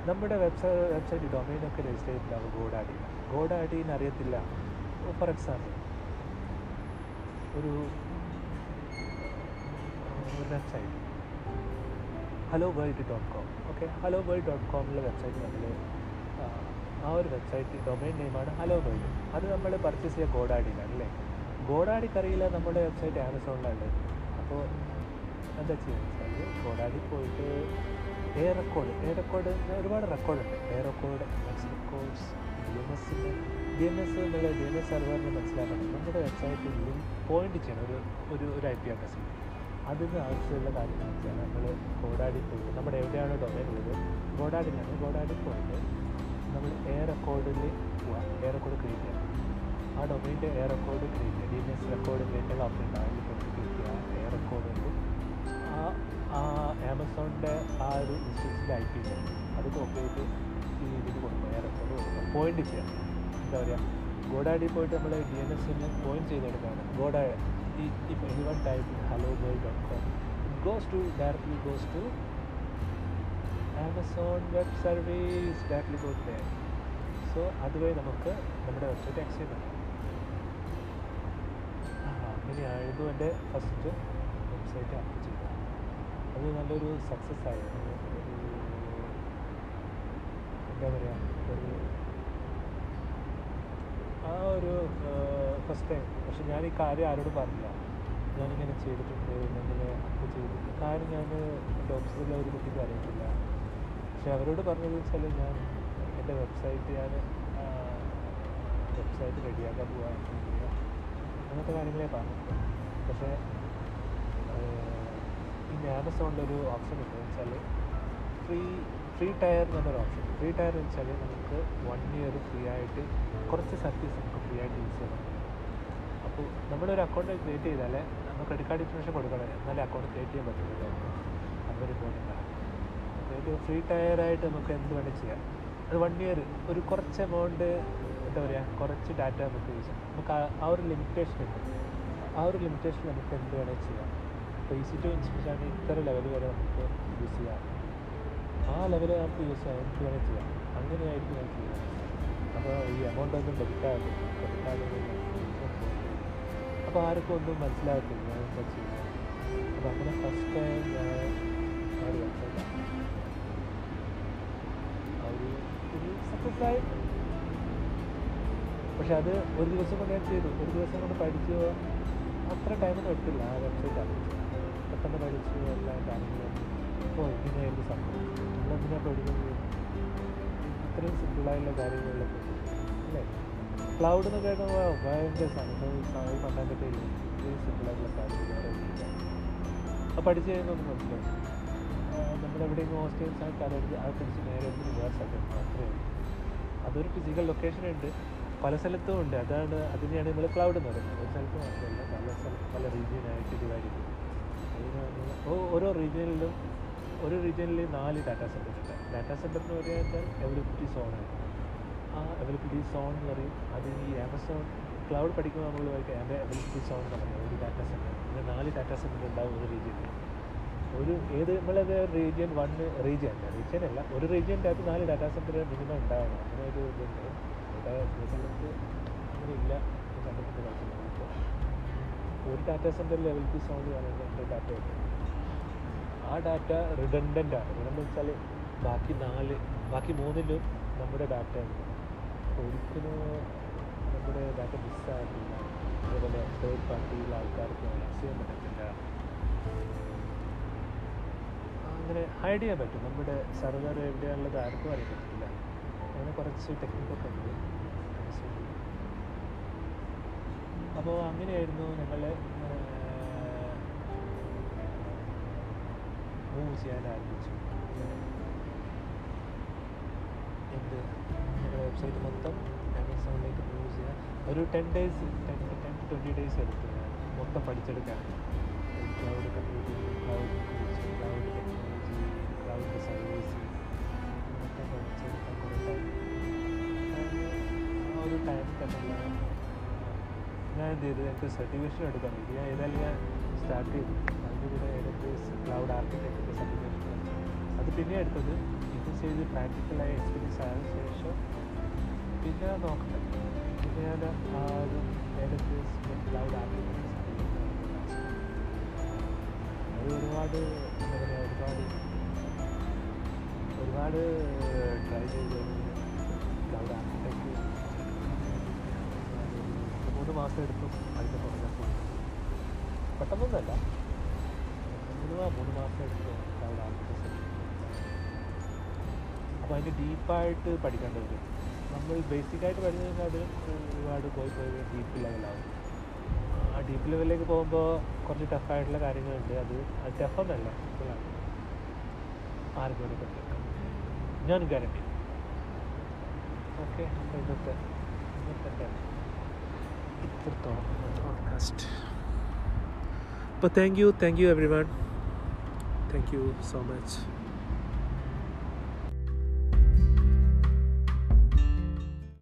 നമ്മുടെ വെബ്സൈറ്റ് വെബ്സൈറ്റ് ഡൊമൈനൊക്കെ രജിസ്റ്റർ ചെയ്തിട്ടുണ്ടാവും ഗോഡാഡി. ഗോഡാഡിന്ന് അറിയത്തില്ല ഫോർ എക്സാമ്പിൾ ഒരു website hello world dot com okay hello world dot കോമിലെ website നമ്മൾ ആ ഒരു വെബ്സൈറ്റ് ഡൊമൈൻ നെയിമാണ് ഹലോ വേൾഡ് അത് നമ്മൾ പർച്ചേസ് ചെയ്യുക ഗോഡാഡിയിലാണ് അല്ലേ? ഗോഡാഡിക്കറിയില്ല നമ്മുടെ വെബ്സൈറ്റ് ആമസോണിലാണ്. അപ്പോൾ എന്താ ചെയ്യുന്നത് വെച്ചാൽ ഗോഡാഡി പോയിട്ട് എ റെക്കോർഡ് എ റെക്കോർഡ് ഒരുപാട് റെക്കോർഡുണ്ട് A record X records D N S D N S എന്നുള്ള ഡി എം എസ് സെർവറിന് മനസ്സിലാക്കണം. നമ്മുടെ വെബ്സൈറ്റിൽ പോയിന്റ് ചെയ്യണം. ഒരു ഒരു ഒരു ഐ പി അഡ്രസ്സിൽ അതിന് ആവശ്യമുള്ള കാര്യങ്ങൾ വെച്ചാൽ നമ്മൾ ഗോഡാഡി പോയിട്ട് നമ്മുടെ എവിടെയാണ് ഡൊമൈൻ ഉള്ളത് ഗോഡാഡിലാണ് ഗോഡാഡി പോയിട്ട് നമ്മൾ എയർ റെക്കോർഡിൽ പോവാം. എയർ റെക്കോർഡ് ക്രിയേറ്റ് ചെയ്യാം. ആ ഡൊമൈന്റെ എയർ റെക്കോർഡ് ക്രിയേറ്റ് ചെയ്യുക D N S record create ചെയ്യാൻ ഓപ്ഷൻ ഉണ്ടാകും അതിൽ പോയിട്ട് ക്ലിക്ക് ചെയ്യുക എ റെക്കോർഡിൽ ആ ആ ആമസോണിന്റെ ആ ഒരു ഇൻസ്റ്റൻസിന്റെ ഐ പി അത് കോപ്പി ചെയ്ത് ഈ ഇതിന് കൊടുക്കുക എയർ റെക്കോർഡ് കൊടുക്കുക പോയിന്റ് ചെയ്യാം എന്താ പറയുക ഗോഡാഡി പോയിട്ട് നമ്മൾ ഡി എൻ എസിന് പോയിന്റ് ചെയ്ത് ഗോഡാഡ് ഈ ഇപ്പം any one type hello goal dot com goes to directly goes to Amazon web service ബാക്കിൽ ടു സോ അതുവഴി നമുക്ക് നമ്മുടെ വെബ്സൈറ്റ് ആക്സസ് ചെയ്യാം അങ്ങനെയായിരുന്നു എന്റെ ഫസ്റ്റ് വെബ്സൈറ്റ് ആപ്പ് ചെയ്തത് അത് നല്ലൊരു സക്സസ് ആയിരുന്നു എന്താ പറയുക ഒരു ആ ഒരു ഫസ്റ്റ് ടൈം പക്ഷെ ഞാൻ ഈ കാര്യം ആരോടും പറഞ്ഞില്ല. ഞാനിങ്ങനെ ചെയ്തിട്ടുണ്ട് ഇങ്ങനെ അപ്പ് ചെയ്തിട്ടുണ്ട്. കാര്യം ഞാൻ ഓഫീസിലുള്ള ഒരു കുട്ടിക്ക് അറിയത്തില്ല. പക്ഷെ അവരോട് പറഞ്ഞത് വെച്ചാൽ ഞാൻ എന്റെ വെബ്സൈറ്റ് ഞാൻ വെബ്സൈറ്റ് റെഡിയാക്കാൻ പോകാൻ അങ്ങനത്തെ കാര്യങ്ങളെ പറഞ്ഞിട്ടുണ്ട്. പക്ഷേ ഇനി ആമസോണിലൊരു ഓപ്ഷൻ ഉണ്ട് വെച്ചാൽ ഫ്രീ ഫ്രീ ടയർ എന്നൊരു ഓപ്ഷൻ ഫ്രീ ടയർ എന്ന് വെച്ചാൽ നമുക്ക് വൺ ഇയർ ഫ്രീ ആയിട്ട് കുറച്ച് സർവീസ് നമുക്ക് ഫ്രീ ആയിട്ട് യൂസ് ചെയ്യാൻ അപ്പോൾ നമ്മളൊരു അക്കൗണ്ട് ക്രിയേറ്റ് ചെയ്താലേ നമ്മൾ ക്രെഡിറ്റ് കാർഡ് ഇൻഫർമേഷൻ കൊടുക്കണം. എന്നാലേ അക്കൗണ്ട് ക്രിയേറ്റ് ചെയ്യാൻ പറ്റുള്ളൂ. അതൊരു ഇമ്പോർട്ടന്റ് അപ്പോൾ ഒരു ഫ്രീ ടയറായിട്ട് നമുക്ക് എന്ത് വേണേൽ ചെയ്യാം. അത് വൺ ഇയർ ഒരു കുറച്ച് എമൗണ്ട് എന്താ പറയുക കുറച്ച് ഡാറ്റ നമുക്ക് യൂസ് ചെയ്യാം. നമുക്ക് ആ- ഒരു ലിമിറ്റേഷൻ ഉണ്ട്. ആ ഒരു ലിമിറ്റേഷൻ നമുക്ക് എന്ത് വേണേൽ ചെയ്യാം. ഇപ്പോൾ ഈ സിറ്റു ഇൻസ്റ്റിറ്റ്യൂഷൻ ഇത്ര ലെവൽ വരെ നമുക്ക് യൂസ് ചെയ്യാം. ആ ലെവൽ നമുക്ക് യൂസ് ചെയ്യാം. എന്ത് വേണേൽ ചെയ്യാം. അങ്ങനെയായിരിക്കും ഞാൻ ചെയ്യുന്നത് അപ്പോൾ ഈ എമൗണ്ട് ഒന്നും ഡെബിറ്റാകും ആകത്തില്ല ഡെബിറ്റ് അപ്പോൾ ആർക്കും ഒന്നും മനസ്സിലാകത്തില്ല എന്താ ചെയ്യുന്നത്. അപ്പോൾ അങ്ങനെ ഫസ്റ്റ് ടൈം ഞാൻ ഒരു സക്സസ് പക്ഷെ അത് ഒരു ദിവസം കൊണ്ട് ഞാൻ ചെയ്തു. ഒരു ദിവസം കൊണ്ട് പഠിച്ചു. അത്ര ടൈമൊന്നും എടുത്തില്ല ആ വെബ്സൈറ്റ് അറിയിച്ചു പെട്ടെന്ന് പഠിച്ചു എല്ലാ കാര്യങ്ങളും. ഓ ഇങ്ങനെയായിരുന്നു സംഭവം. നമ്മളെന്തിനാ പഠിക്കുന്നത്? ഇത്രയും സിമ്പിളായുള്ള കാര്യങ്ങളിലൊക്കെ അല്ലേ? ക്ലൗഡ് എന്ന് കേൾക്കുമ്പോൾ ഭയങ്കര സംഭവം മണ്ടാൻ പറ്റില്ല ഇത്രയും സിമ്പിളായിട്ടുള്ള കാര്യങ്ങൾ അപ്പോൾ പഠിച്ചു കഴിയുമ്പോൾ മനസ്സിലാവും നമ്മളെവിടെയെങ്കിലും ഹോസ്റ്റൽ സ്ഥലത്ത് അതെടുത്ത് അത് പഠിച്ച് നേരെ എടുത്ത് സ്ഥലത്ത് മാത്രമേ ഉള്ളൂ. അതൊരു ഫിസിക്കൽ ലൊക്കേഷൻ ഉണ്ട്. പല സ്ഥലത്തും ഉണ്ട്. അതാണ് അതിനെയാണ് നമ്മൾ ക്ലൗഡ് എന്ന് പറയുന്നത്. ഒരു സ്ഥലത്ത് മാത്രമല്ല പല സ്ഥലത്ത് പല റീജിയനായിട്ട് ഡിവൈഡ് ചെയ്തു. അതിനാണ് ഓരോ റീജിയനിലും ഒരു റീജിയനിൽ നാല് ഡാറ്റാ സെന്റർ ഉണ്ട്. ഡാറ്റാ സെന്റർ എന്ന് പറയുന്നത് അവൈലബിലിറ്റി സോണാണ് ആ അവൈലബിലിറ്റി സോൺ എന്ന് പറയും. അത് ഈ ആമസോൺ ക്ലൗഡ് പഠിക്കുമ്പോൾ നമ്മൾ അവൈലബിലിറ്റി സോൺ എന്ന് പറയുന്നത് ഒരു ഡാറ്റാ സെന്റർ അങ്ങനെ നാല് ഡാറ്റാ സെന്റർ ഉണ്ടാവും ഒരു റീജിയനിൽ ഒരു ഏത് നമ്മളത് റീജിയൻ വൺ റീജിയൻ അല്ല. റീജിയൻ അല്ല. ഒരു റീജിയന്റെ അകത്ത് നാല് ഡാറ്റാ സെന്റർ മിനിമം ഉണ്ടാവണം. അങ്ങനെ ഒരു ഇതുണ്ട്. സ്ഥലത്ത് അങ്ങനെ ഇല്ല കണ്ടിട്ട് ഒരു ഡാറ്റാ സെന്റർ ലെവലിറ്റി സൗണ്ട് പറയുന്നത് ഡാറ്റ ആ ഡാറ്റ റിഡൻഡന്റ് ആണ്. റിഡൻഡന്റ് വെച്ചാൽ ബാക്കി നാല് ബാക്കി മൂന്നിലും നമ്മുടെ ഡാറ്റ ഉണ്ട്. അപ്പോൾ ഒരിക്കലും നമ്മുടെ ഡാറ്റ മിസ്സായിട്ടില്ല അതുപോലെ തേർഡ് പാർട്ടിയിലെ ആൾക്കാർക്ക് ആക്സസ് ചെയ്യാൻ പറ്റത്തില്ല. അങ്ങനെ ഹൈഡ് ചെയ്യാൻ പറ്റും. നമ്മുടെ സെർവർ എവിടെയാണുള്ളത് ആർക്കും അറിയാൻ പറ്റില്ല അങ്ങനെ കുറച്ച് ടെക്നിക്കൊക്കെ ഉണ്ട്. അപ്പോൾ അങ്ങനെയായിരുന്നു ഞങ്ങൾ മൂവ് ചെയ്യാൻ ആരംഭിച്ചു. എന്ത്? ഞങ്ങളുടെ വെബ്സൈറ്റ് മൊത്തം ആമസോണിലേക്ക് മൂവ് ചെയ്യാൻ ഒരു ten days ten ten to twenty days എടുത്തു. മൊത്തം പഠിച്ചെടുക്കാൻ. ക്ലൗഡ് കമ്പ്യൂട്ടിംഗ് ക്ലൗഡ് ടൈം ഞാൻ എന്ത് ചെയ്തത് എനിക്ക് സർട്ടിഫിക്കേഷൻ എടുക്കാൻ വേണ്ടി. ഞാൻ ഏതായാലും ഞാൻ സ്റ്റാർട്ട് ചെയ്തു. അതിന്റെ കൂടെ ഏതൊക്കെ ക്ലൗഡ് ആർക്കിടെക്റ്റിന്റെ സർട്ടിഫിക്കേഷൻ അത് പിന്നെ എടുത്തത് ഇത് ചെയ്ത് പ്രാക്ടിക്കലായ എക്സ്പീരിയൻസ് ആയ ശേഷം പിന്നെ നോക്കട്ടെ. പിന്നെ ഞാൻ ആ ഒരു ഏതൊക്കെ ക്ലൗഡ് ആർക്കിടെക്റ്റ് അത് ഒരുപാട് എന്താ പറയുക ഒരുപാട് ഒരുപാട് ട്രൈ ചെയ്തു. ക്ലൗഡ് ആർക്കിടെക്റ്റ് മൂന്ന് മാസം എടുത്തു. അതിന്റെ തുടങ്ങപ്പോൾ പെട്ടെന്നൊന്നുമല്ല. മൂന്ന് മൂന്ന് മാസം എടുത്തു അവിടെ അപ്പോൾ അതിന്റെ ഡീപ്പായിട്ട് പഠിക്കേണ്ടത് നമ്മൾ ബേസിക്കായിട്ട് അത് ഒരുപാട് പോയി പോയി ഡീപ്പ് ലെവലാവും ആ ഡീപ്പ് ലെവലിലേക്ക് പോകുമ്പോൾ കുറച്ച് ടഫായിട്ടുള്ള കാര്യങ്ങളുണ്ട്. അത് അത് ടഫൊന്നല്ല സിമ്പിളാണ് ആർക്കും വേണ്ടി പറ്റില്ല. ഞാൻ ഗ്യാരണ്ടി ഓക്കെ ഇന്നത്തെ ഇന്നത്തെ the podcast. But thank you, thank you everyone. Thank you so much.